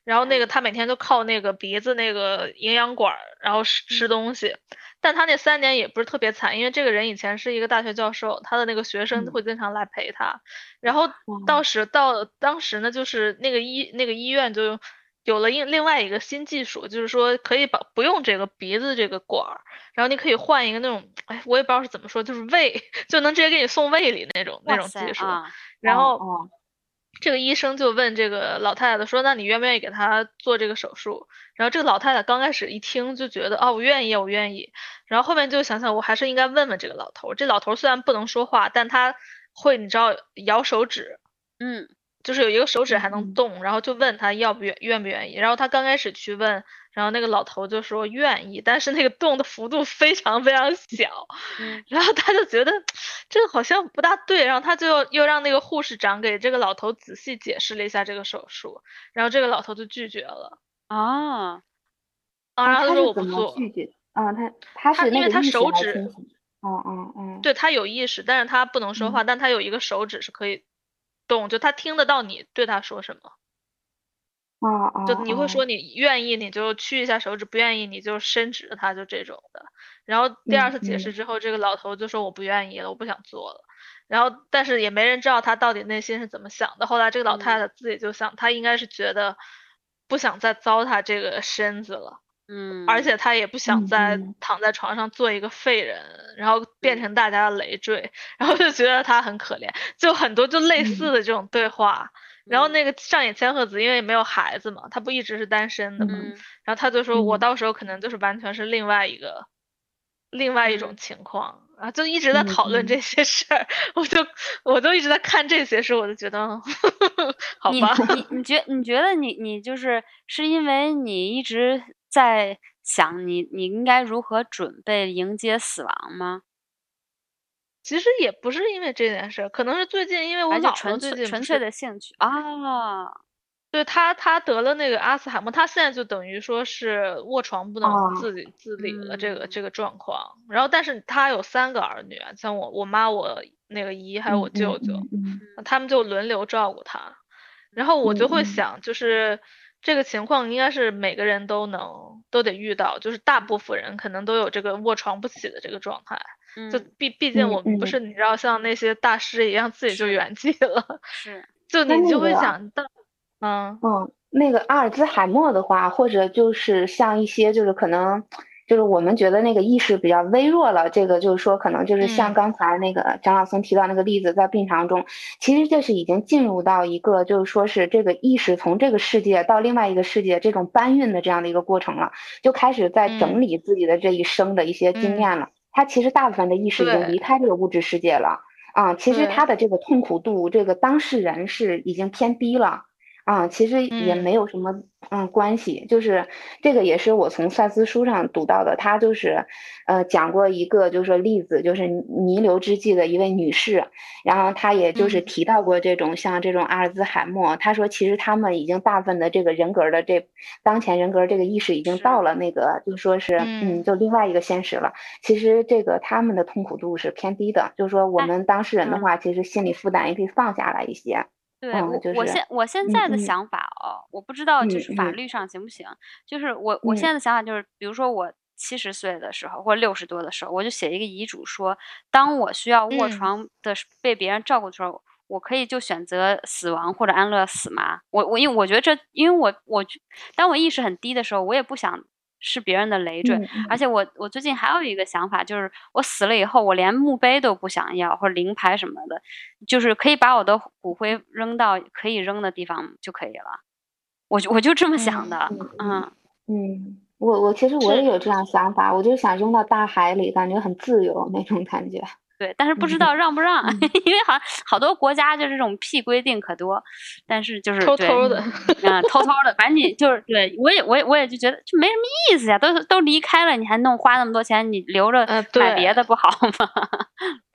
然后那个他每天都靠那个鼻子那个营养管儿，然后吃吃东西，但他那三年也不是特别惨，因为这个人以前是一个大学教授，他的那个学生嗯。会经常来陪他，然后到。时到当时呢，就是那个医那个医院就。有了另另外一个新技术，就是说可以把不用这个鼻子这个管儿，然后你可以换一个那种，哎，我也不知道是怎么说，就是胃 就能直接给你送胃里那种那种技术。啊，然后哦这个医生就问这个老太太说：“那你愿不愿意给他做这个手术？”然后这个老太太刚开始一听就觉得：“哦，我愿意，我愿意。”然后后面就想想，我还是应该问问这个老头儿。这老头儿虽然不能说话，但他会，你知道摇手指，嗯就是有一个手指还嗯能动，然后就问他要不愿愿不愿意。然后他刚开始去问，然后那个老头就说愿意，但是那个动的幅度非常非常小，嗯然后他就觉得这个好像不大对，然后他就又让那个护士长给这个老头仔细解释了一下这个手术，然后这个老头就拒绝了，啊，啊，然后说我不做，拒绝？啊，他他是他因为他手指？哦哦哦，对他有意识，但是他不能说话，但他有一个手指是可以动，就他听得到你对他说什么。哦哦，就你会哦说你愿意，你就屈一下手指；不愿意，你就伸直它，就这种的。然后第二嗯次解嗯释之后，这个老头就说我不愿意了，我不想做了。然后但是也没人知道他到底内心是怎么想的。后来这个老太太自己就想，她应该是觉得不想再糟蹋这个身子了，嗯，而且她也不想嗯再嗯躺在床上做一个废人，然后变嗯成大家的累赘，然后就觉得她很可怜，就很多就类似嗯的这种对话。然后嗯。那个上野千鹤子因为没有孩子嘛，她不一直是单身的嘛，嗯然后他就说，我嗯。到时候可能就是完全是另外一个，另外一种嗯。情况，然后就一直在讨论这些事儿，我就我就一直在看这些事，我就觉得，好吧，你。你觉你觉得你你就是是因为你一直在想你你应该如何准备迎接死亡吗？其实也不是因为这件事儿，可能是最近因为我还是姥姥纯粹纯最近纯粹的兴趣啊？对他，他得了那个阿斯海默，他现在就等于说是卧床不能哦自理、自理了，这个嗯这个状况。然后，但是他有三个儿女啊，像我我妈、我那个姨还有我嗯舅舅，嗯嗯他们就轮流照顾他。然后我就会想，就是这个情况应该是每个人都能都得遇到，就是大部分人可能都有这个卧床不起的这个状态。就嗯，毕毕竟嗯我们不嗯是你知道像那些大师一样自己就圆寂了，是就那你就会想到，嗯。嗯，那个阿尔兹海默的话，或者就是像一些就是可能就是我们觉得那个意识比较微弱了，这个就是说可能就是像嗯刚才那个张老松提到那个例子，在病床中，其实这是已经进入到一个就是说是这个意识从这个世界到另外一个世界这种搬运的这样的一个过程了，就开始在嗯整理自己的这一生的一些经嗯验了。他其实大部分的意识已经离开这个物质世界了。啊，其实他的这个痛苦度，这个当事人是已经偏低了。啊，其实也嗯。没有什么嗯关系，就是这个也是我从赛斯书上读到的，他就是呃讲过一个就是说例子，就是弥留之际的一位女士，然后她也就是嗯。提到过这种像这种阿尔兹海默，她说其实他们已经大部分的这个人格的这当前人格这个意识已经到了那个就说是嗯嗯。就另外一个现实了，其实这个他们的痛苦度是偏低的，就是说我哎们当事人的嗯。话，其实心理负担也可以放下来一些。对嗯我，就是我现我现嗯在的嗯想法哦，我不知道就是法律上行不行。就是我我嗯现在的想法就是，比如说我七十岁的时候或者六十多的时候，我就写一个遗嘱说，当我需要卧嗯床的时被别人照顾的时候，我可以就选择死亡或者安乐死吗？我我因为我觉得这，因为我我当我意识很低的时候，我也不想是别人的累赘。嗯而且我我最近还有一个想法，就是我死了以后，我连墓碑都不想要，或者灵牌什么的，就是可以把我的骨灰扔到可以扔的地方就可以了。我就我就这么想的，嗯嗯嗯，我我其实我也有这样想法，我就想扔到大海里，感觉很自由那种感觉。对，但是不知道让不让，因为好像好多国家就这种屁规定可多，但是就是偷偷的，嗯，偷偷的，反正你就是对我也我也我也就觉得就没什么意思呀，都都离开了，你还弄花那么多钱，你留着买别的不好吗？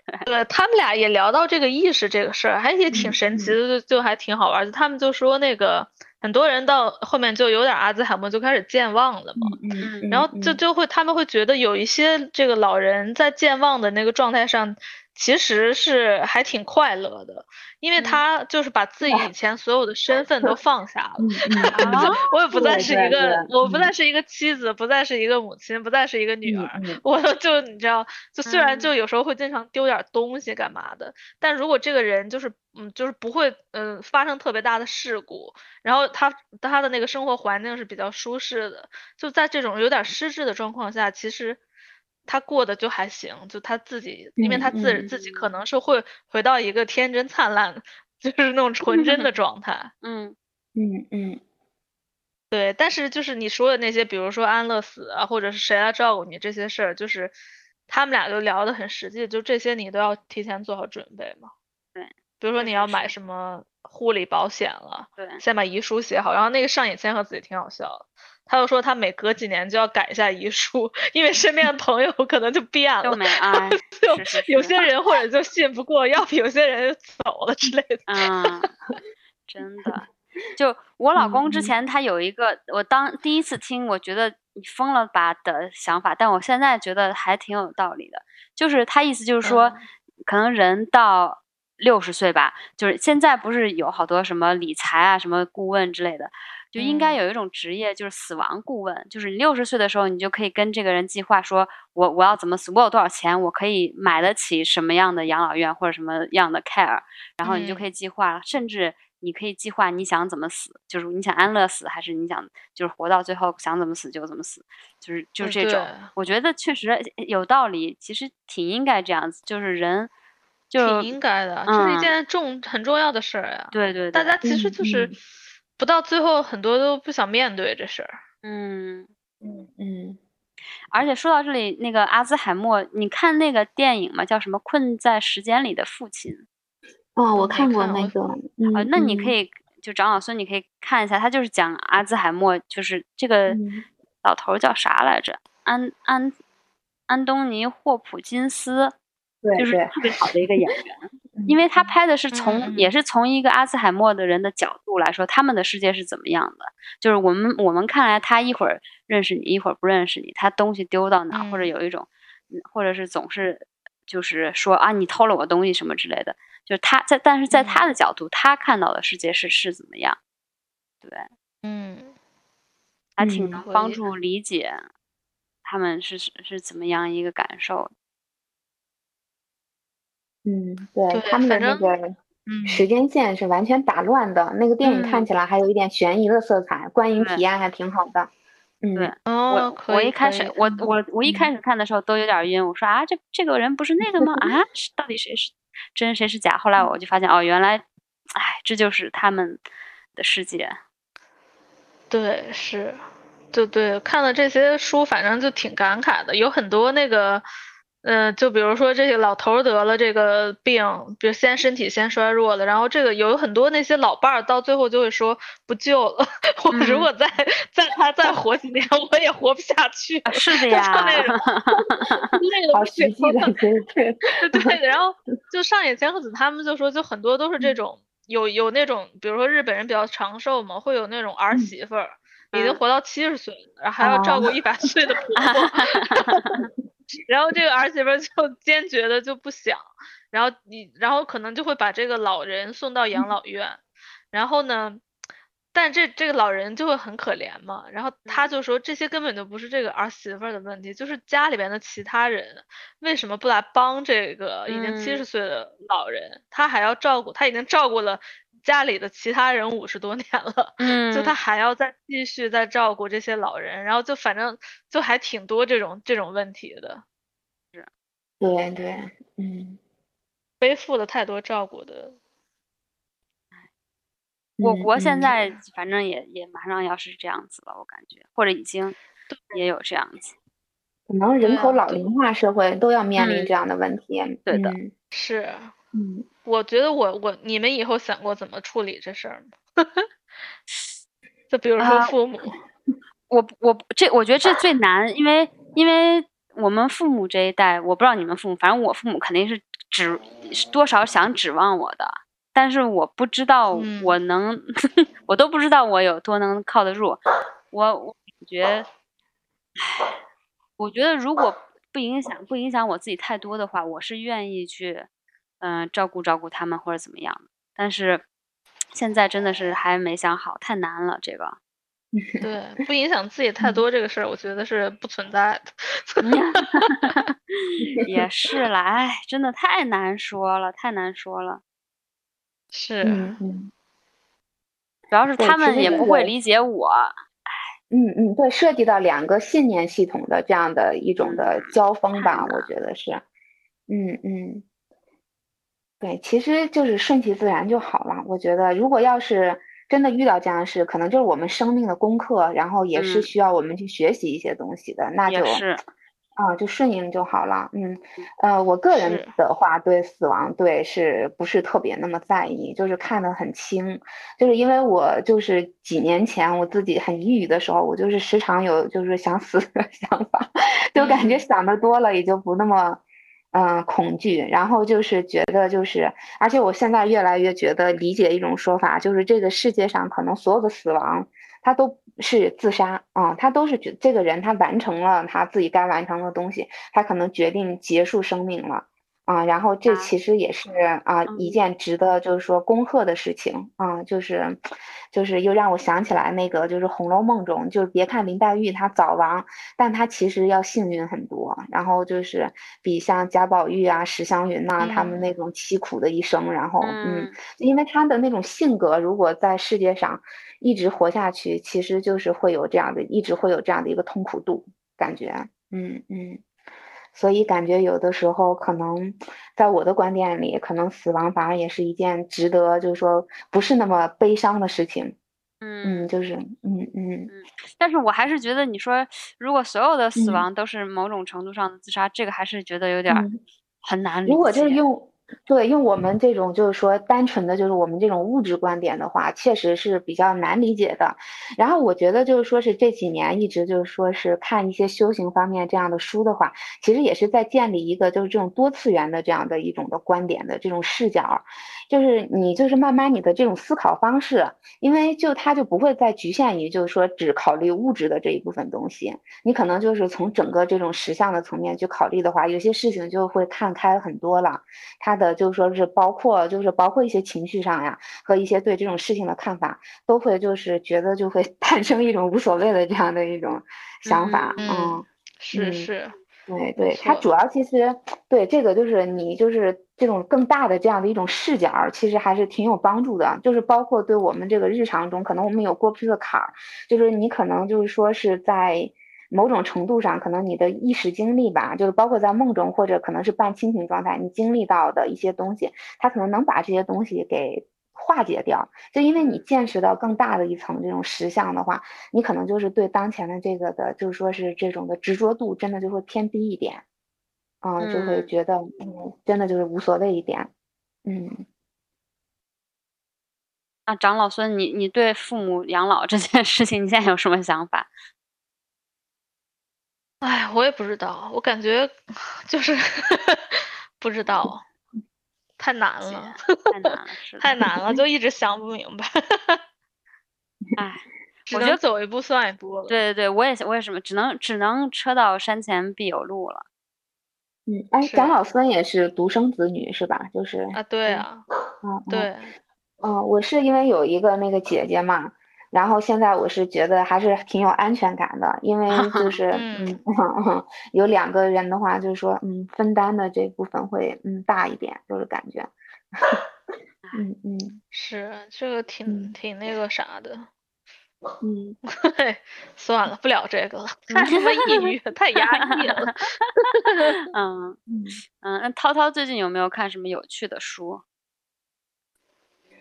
对他们俩也聊到这个意识这个事儿，还也挺神奇的，就就还挺好玩的。他们就说那个很多人到后面就有点阿兹海默，就开始健忘了嘛。嗯，然后就就会他们会觉得有一些这个老人在健忘的那个状态上。其实是还挺快乐的，因为他就是把自己以前所有的身份都放下了，我也不再是一个，我不再是一个妻子，不再是一个母亲，不再是一个女儿，我就你知道，就虽然就有时候会经常丢点东西干嘛的，但如果这个人就是嗯，就是不会嗯发生特别大的事故，然后他他的那个生活环境是比较舒适的，就在这种有点失智的状况下，其实。他过得就还行，就他自己，因为他自自己可能是会回到一个天真灿烂，就是那种纯真的状态。嗯嗯嗯，对。但是就是你说的那些，比如说安乐死啊，或者是谁来照顾你这些事儿，就是他们俩就聊得很实际，就这些你都要提前做好准备嘛。对。比如说你要买什么护理保险了，对，先把遗书写好。然后那个上野千鹤子也挺好笑的。他又说他每隔几年就要改一下遗书，因为身边的朋友可能就变了，就没啊，就有些人或者就信不过，要不有些人走了之类的。嗯，真的，就我老公之前他有一个，我当第一次听，我觉得你疯了吧的想法，但我现在觉得还挺有道理的。就是他意思就是说，可能人到六十岁吧，就是现在不是有好多什么理财啊、什么顾问之类的。就应该有一种职业，就是死亡顾问。就是你六十岁的时候，你就可以跟这个人计划，说我我要怎么死，我有多少钱，我可以买得起什么样的养老院或者什么样的 care，然后你就可以计划，甚至你可以计划你想怎么死，就是你想安乐死，还是你想就是活到最后想怎么死就怎么死，就是就是这种。我觉得确实有道理，其实挺应该这样子，就是人就挺应该的，这是一件重很重要的事儿呀。对对，大家其实就是。不到最后，很多都不想面对这事儿。嗯嗯嗯。而且说到这里，那个阿兹海默，你看那个电影吗？叫什么《困在时间里的父亲》？哦，我看过那个。啊，那你可以就长老孙，你可以看一下，他就是讲阿兹海默，就是这个老头叫啥来着？安安安东尼霍普金斯，对就是特别好的一个演员。因为他拍的是从，也是从一个阿兹海默的人的角度来说，他们的世界是怎么样的？就是我们我们看来，他一会儿认识你，一会儿不认识你，他东西丢到哪，或者有一种，或者是总是就是说啊，你偷了我东西什么之类的。就是他在，但是在他的角度，他看到的世界是是怎么样？对，嗯，还挺能帮助理解他们是是怎么样一个感受。嗯，对，他们的那个时间线是完全打乱的。那个电影看起来还有一点悬疑的色彩，观影体验还挺好的。嗯，对，我我一开始我我我一开始看的时候都有点晕，我说啊，这这个人不是那个吗？啊，到底谁是真谁是假？后来我就发现哦，原来，哎，这就是他们的世界。对，是，就对，看了这些书，反正就挺感慨的，有很多那个。嗯，就比如说这个老头得了这个病，比如先身体先衰弱了，然后这个有很多那些老伴儿到最后就会说不救了，我如果再再他再活几年，我也活不下去。是的 呀，那种那个好实际的，对对的。然后就上野千鹤子他们就说，就很多都是这种有有那种，比如说日本人比较长寿嘛，会有那种儿媳妇儿已经活到七十岁了，然后还要照顾一百岁的婆婆。然后这个儿媳妇就 坚决的就不想，然后你，然后可能就会把这个老人送到养老院，然后呢，但这这个老人就会很可怜嘛，然后他就说这些根本就不是这个儿媳妇的问题，就是家里边的其他人为什么不来帮这个已经七十岁的老人，他还要照顾，他已经照顾了家里的其他人五十多年了，就他还要再继续再照顾这些老人，然后就反正就还挺多这种这种问题的。是对对，嗯，背负了太多照顾的。我国现在反正也也马上要是这样子了，我感觉，或者已经也有这样子。可能人口老龄化社会都要面临嗯这样的问题。对的嗯是，嗯，我觉得我我你们以后想过怎么处理这事儿吗？就比如说啊父母，我我这我觉得这最难，因为因为我们父母这一代，我不知道你们父母，反正我父母肯定是指多少想指望我的，但是我不知道嗯我能，我都不知道我有多能靠得住。我我感觉，唉，我觉得如果不影响不影响我自己太多的话，我是愿意去，嗯、照顾照顾他们或者怎么样。但是现在真的是还没想好，太难了这个。对，不影响自己太多这个事儿，我觉得是不存在的。也是啦，哎，真的太难说了，太难说了。是，嗯嗯主要是他们也不会理解我。嗯嗯，对，涉及到两个信念系统的这样的一种的交锋吧，我觉得是。嗯嗯，对，其实就是顺其自然就好了。我觉得，如果要是真的遇到这样的事，可能就是我们生命的功课，然后也是嗯需要我们去学习一些东西的，那就啊，就顺应就好了。嗯，呃，我个人的话，对死亡，对是不是特别那么在意？就是看得很轻，就是因为我就是几年前我自己很抑郁的时候，我就是时常有就是想死的 想法，就感觉嗯想的多了，也就不那么。嗯，嗯恐惧，然后就是觉得就是，而且我现在越来越觉得理解一种说法，就是这个世界上可能所有的死亡，他都是自杀啊，他都是觉这个人他完成了他自己该完成的东西，他可能决定结束生命了。啊，然后这啊其实也是啊一嗯。件值得就是说恭贺的事情啊，就是就是又让我想起来那个就是《红楼梦》中，就是别看林黛玉她早亡，但她其实要幸运很多，然后就是比像贾宝玉啊、史湘云呐、他们嗯。那种凄苦的一生，然后嗯。嗯，因为她的那种性格，如果在世界上一直活下去，其实就是会有这样的，一直会有这样的一个痛苦度感觉，嗯嗯，所以感觉有的时候可能在我的观点里，可能死亡反而也是一件值得，就是说不是那么悲伤的事情，嗯嗯，就是嗯嗯嗯但是我还是觉得，你说如果所有的死嗯亡都是某种程度上的自杀，这个还是觉得有点。很难理如果就。用对用我们这种就是说单纯的就是我们这种物质观点的话，确实是比较难理解的。然后我觉得就是说是这几年一直就是说是看一些修行方面这样的书的话，其实也是在建立一个就是这种多次元的这样的一种的观点的这种视角，就是你就是慢慢你的这种思考方式，因为就它就不会再局限于就是说只考虑物质的这一部分东西，你可能就是从整个这种实相的层面去考虑的话，有些事情就会看开很多了。它的就是说是包括就是包括一些情绪上呀，和一些对这种事情的看法，都会就是觉得就会 诞生一种无所谓的这样的一种想法。嗯是是，对对，没错它主要其实对这个就是你就是这种更大的这样的一种视角儿，其实还是挺有帮助的。就是包括对我们这个日常中，可能我们有过不去的坎儿，就是你可能就是说是在某种程度上，可能你的意识经历吧，就是包括在梦中或者可能是半清醒状态，你经历到的一些东西，它可能能把这些东西给化解掉。就因为你见识到更大的一层这种实相的话，你可能就是对当前的这个的，就是说是这种的执着度，真的就会偏低一点，啊、就会嗯觉得嗯，真的就是无所谓一点，嗯。那长老孙，你你对父母养老这件事情，你现在有什么想法？哎，我也不知道，我感觉就是 不知道，太难了，太难了，太难了，就一直想不明白，哎，只我觉得能走一步算一步了。对对对，我也我也什么，只能只能车到山前必有路了。嗯，哎，是长老孙也是独生子女是吧？就是，啊，对嗯啊，嗯，嗯，对，嗯，我是因为有一个那个姐姐嘛，然后现在我是觉得还是挺有安全感的，因 为就是嗯嗯，有两个人的话，就是说嗯，分担的这部分会嗯大一点，就是感觉，嗯嗯是这个挺嗯挺那个啥的。嗯，嘿，算了，不聊这个了，太他妈抑郁，太压抑了。嗯嗯嗯，那涛涛最近有没有看什么有趣的书？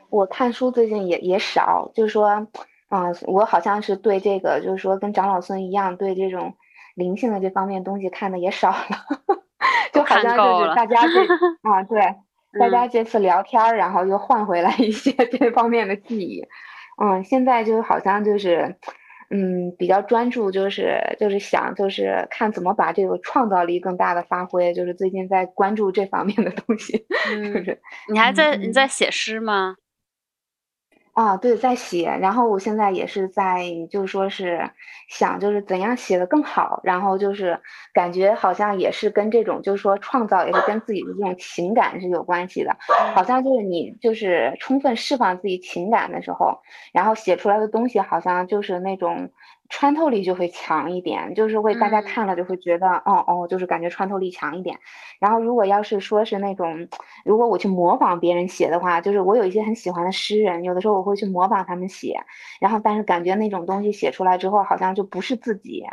我看书最近也也少，就是说，啊、我好像是对这个，就是说跟长老孙一样，对这种灵性的这方面东西看的也少了，就好像就是大家这 啊，对，大家这次聊天，然后又换回来一些 这方面的记忆。嗯，现在就好像就是。嗯，比较专注，就是就是想，就是看怎么把这个创造力更大的发挥，就是最近在关注这方面的东西。嗯，你还在你在写诗吗？啊，对，在写，然后我现在也是在，就是说是想，就是怎样写的更好，然后就是感觉好像也是跟这种，就是说创造也是跟自己的这种情感是有关系的，好像就是你就是充分释放自己情感的时候，然后写出来的东西好像就是那种。穿透力就会强一点，就是会大家看了就会觉得，哦哦，就是感觉穿透力强一点。然后如果要是说是那种，如果我去模仿别人写的话，就是我有一些很喜欢的诗人，有的时候我会去模仿他们写，然后但是感觉那种东西写出来之后，好像就不是自己，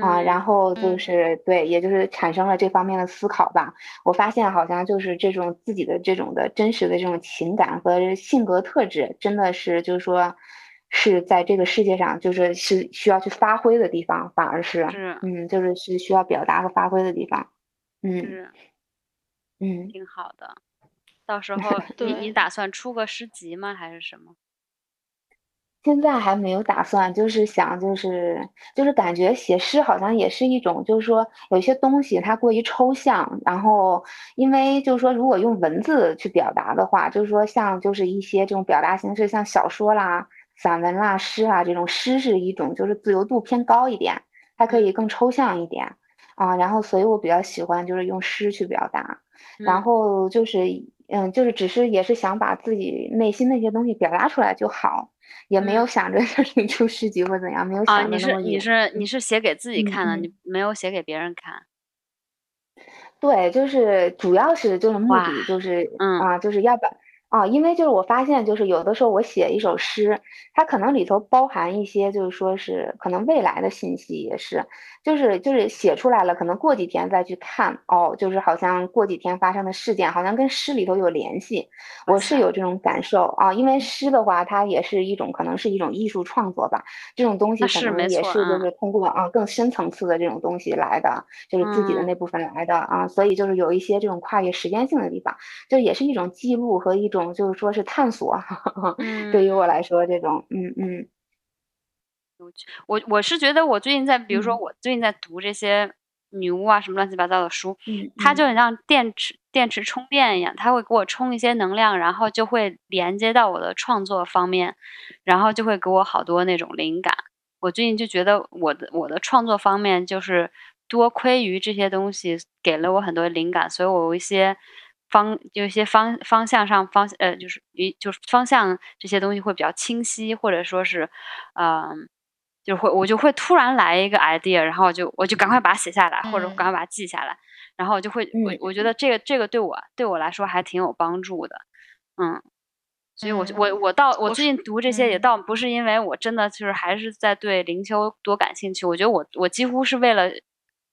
啊，然后就是对，也就是产生了这方面的思考吧。我发现好像就是这种自己的这种的真实的这种情感和性格特质，真的是就是说。是在这个世界上，就是是需要去发挥的地方，反而是，嗯，就是是需要表达和发挥的地方，嗯，嗯，挺好的。到时候 你你打算出个诗集吗？还是什么？现在还没有打算，就是想，就是就是感觉写诗好像也是一种，就是说有些东西它过于抽象，然后因为就是说如果用文字去表达的话，就是说像就是一些这种表达形式，像小说啦。散文啦、诗啊，这种诗是一种，就是自由度偏高一点，它可以更抽象一点啊。然后，所以我比较喜欢就是用诗去表达。然后就是，嗯，就是只是也是想把自己内心那些东西表达出来就好，也没有想着就是出诗集或怎样，没有想你是你是你是写给自己看的，你没有写给别人看。对，就是主要是就是目的就是啊，就是要把。啊，因为就是我发现，就是有的时候我写一首诗，它可能里头包含一些，就是说是可能未来的信息，也是，就是就是写出来了，可能过几天再去看，哦，就是好像过几天发生的事件，好像跟诗里头有联系，我是有这种感受啊。因为诗的话，它也是一种可能是一种艺术创作吧，这种东西可能也是就是通过啊更深层次的这种东西来的，就是自己的那部分来的啊，所以就是有一些这种跨越时间性的地方，就也是一种记录和一种。种就是说是探索，对于我来说，这种嗯嗯，我我是觉得我最近在，比如说我最近在读这些女巫啊什么乱七八糟的书，它就很像电池电池充电一样，它会给我充一些能量，然后就会连接到我的创作方面，然后就会给我好多那种灵感。我最近就觉得我的我的创作方面就是多亏于这些东西给了我很多灵感，所以我有一些。方有一些方方向上方呃，就是一就是方向这些东西会比较清晰，或者说是，嗯，就会我就会突然来一个 idea，然后就我就赶快把它写下来，或者赶快把它记下来，然后我就会我我觉得这个这个对我对我来说还挺有帮助的，嗯，所以我我我到我最近读这些也倒不是因为我真的就是还是在对灵修多感兴趣，我觉得我我几乎是为了。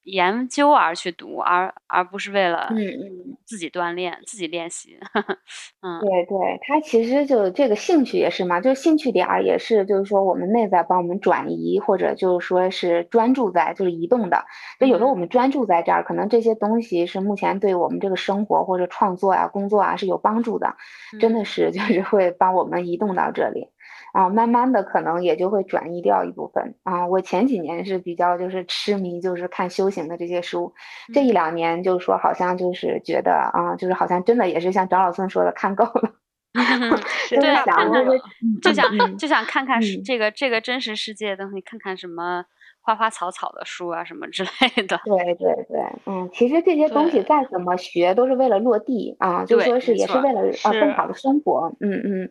研究而去读，而而不是为了嗯嗯自己锻炼、自己练习。嗯，对对，他其实就这个兴趣也是嘛，就是兴趣点儿也是，就是说我们内在帮我们转移，或者就是说是专注在就是移动的。就有时候我们专注在这儿，可能这些东西是目前对我们这个生活或者创作啊、工作啊是有帮助的，真的是就是会帮我们移动到这里。啊，慢慢的可能也就会转移掉一部分啊。我前几年是比较就是痴迷，就是看修行的这些书，这一两年就是说好像就是觉得啊，就是好像真的也是像张老孙说的看够了 就是想就是就想就想看看这个这个真实世界的东西，看看什么花花草草的书啊什么之类的。对对对，嗯，其实这些东西再怎么学都是为了落地啊，就说是也是为了啊更好的生活，嗯嗯。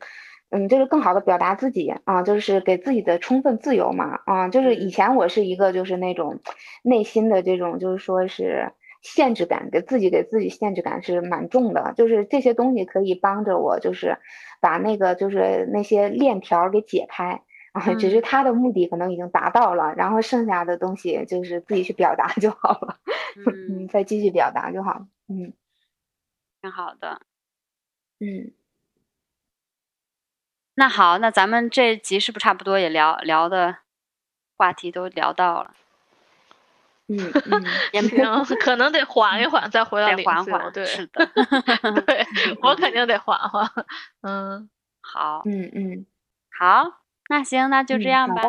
嗯，就是更好的表达自己啊，就是给自己的充分自由嘛啊，就是以前我是一个就是那种内心的这种就是说是限制感，给自己给自己限制感是蛮重的，就是这些东西可以帮着我，就是把那个就是那些链条给解开啊，只是他的目的可能已经达到了，然后剩下的东西就是自己去表达就好了，嗯，再继续表达就好，嗯，挺好的，嗯。那好，那咱们这集是不是差不多也聊聊的话题都聊到了？嗯嗯，行，可能得缓一缓，再回到得零自由。缓缓，对，是的，对我肯定得缓缓。嗯，好，嗯嗯，好，那行，那就这嗯样吧，好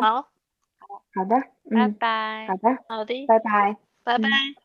好，好的，拜嗯，拜好。的，好的，拜拜。拜拜。嗯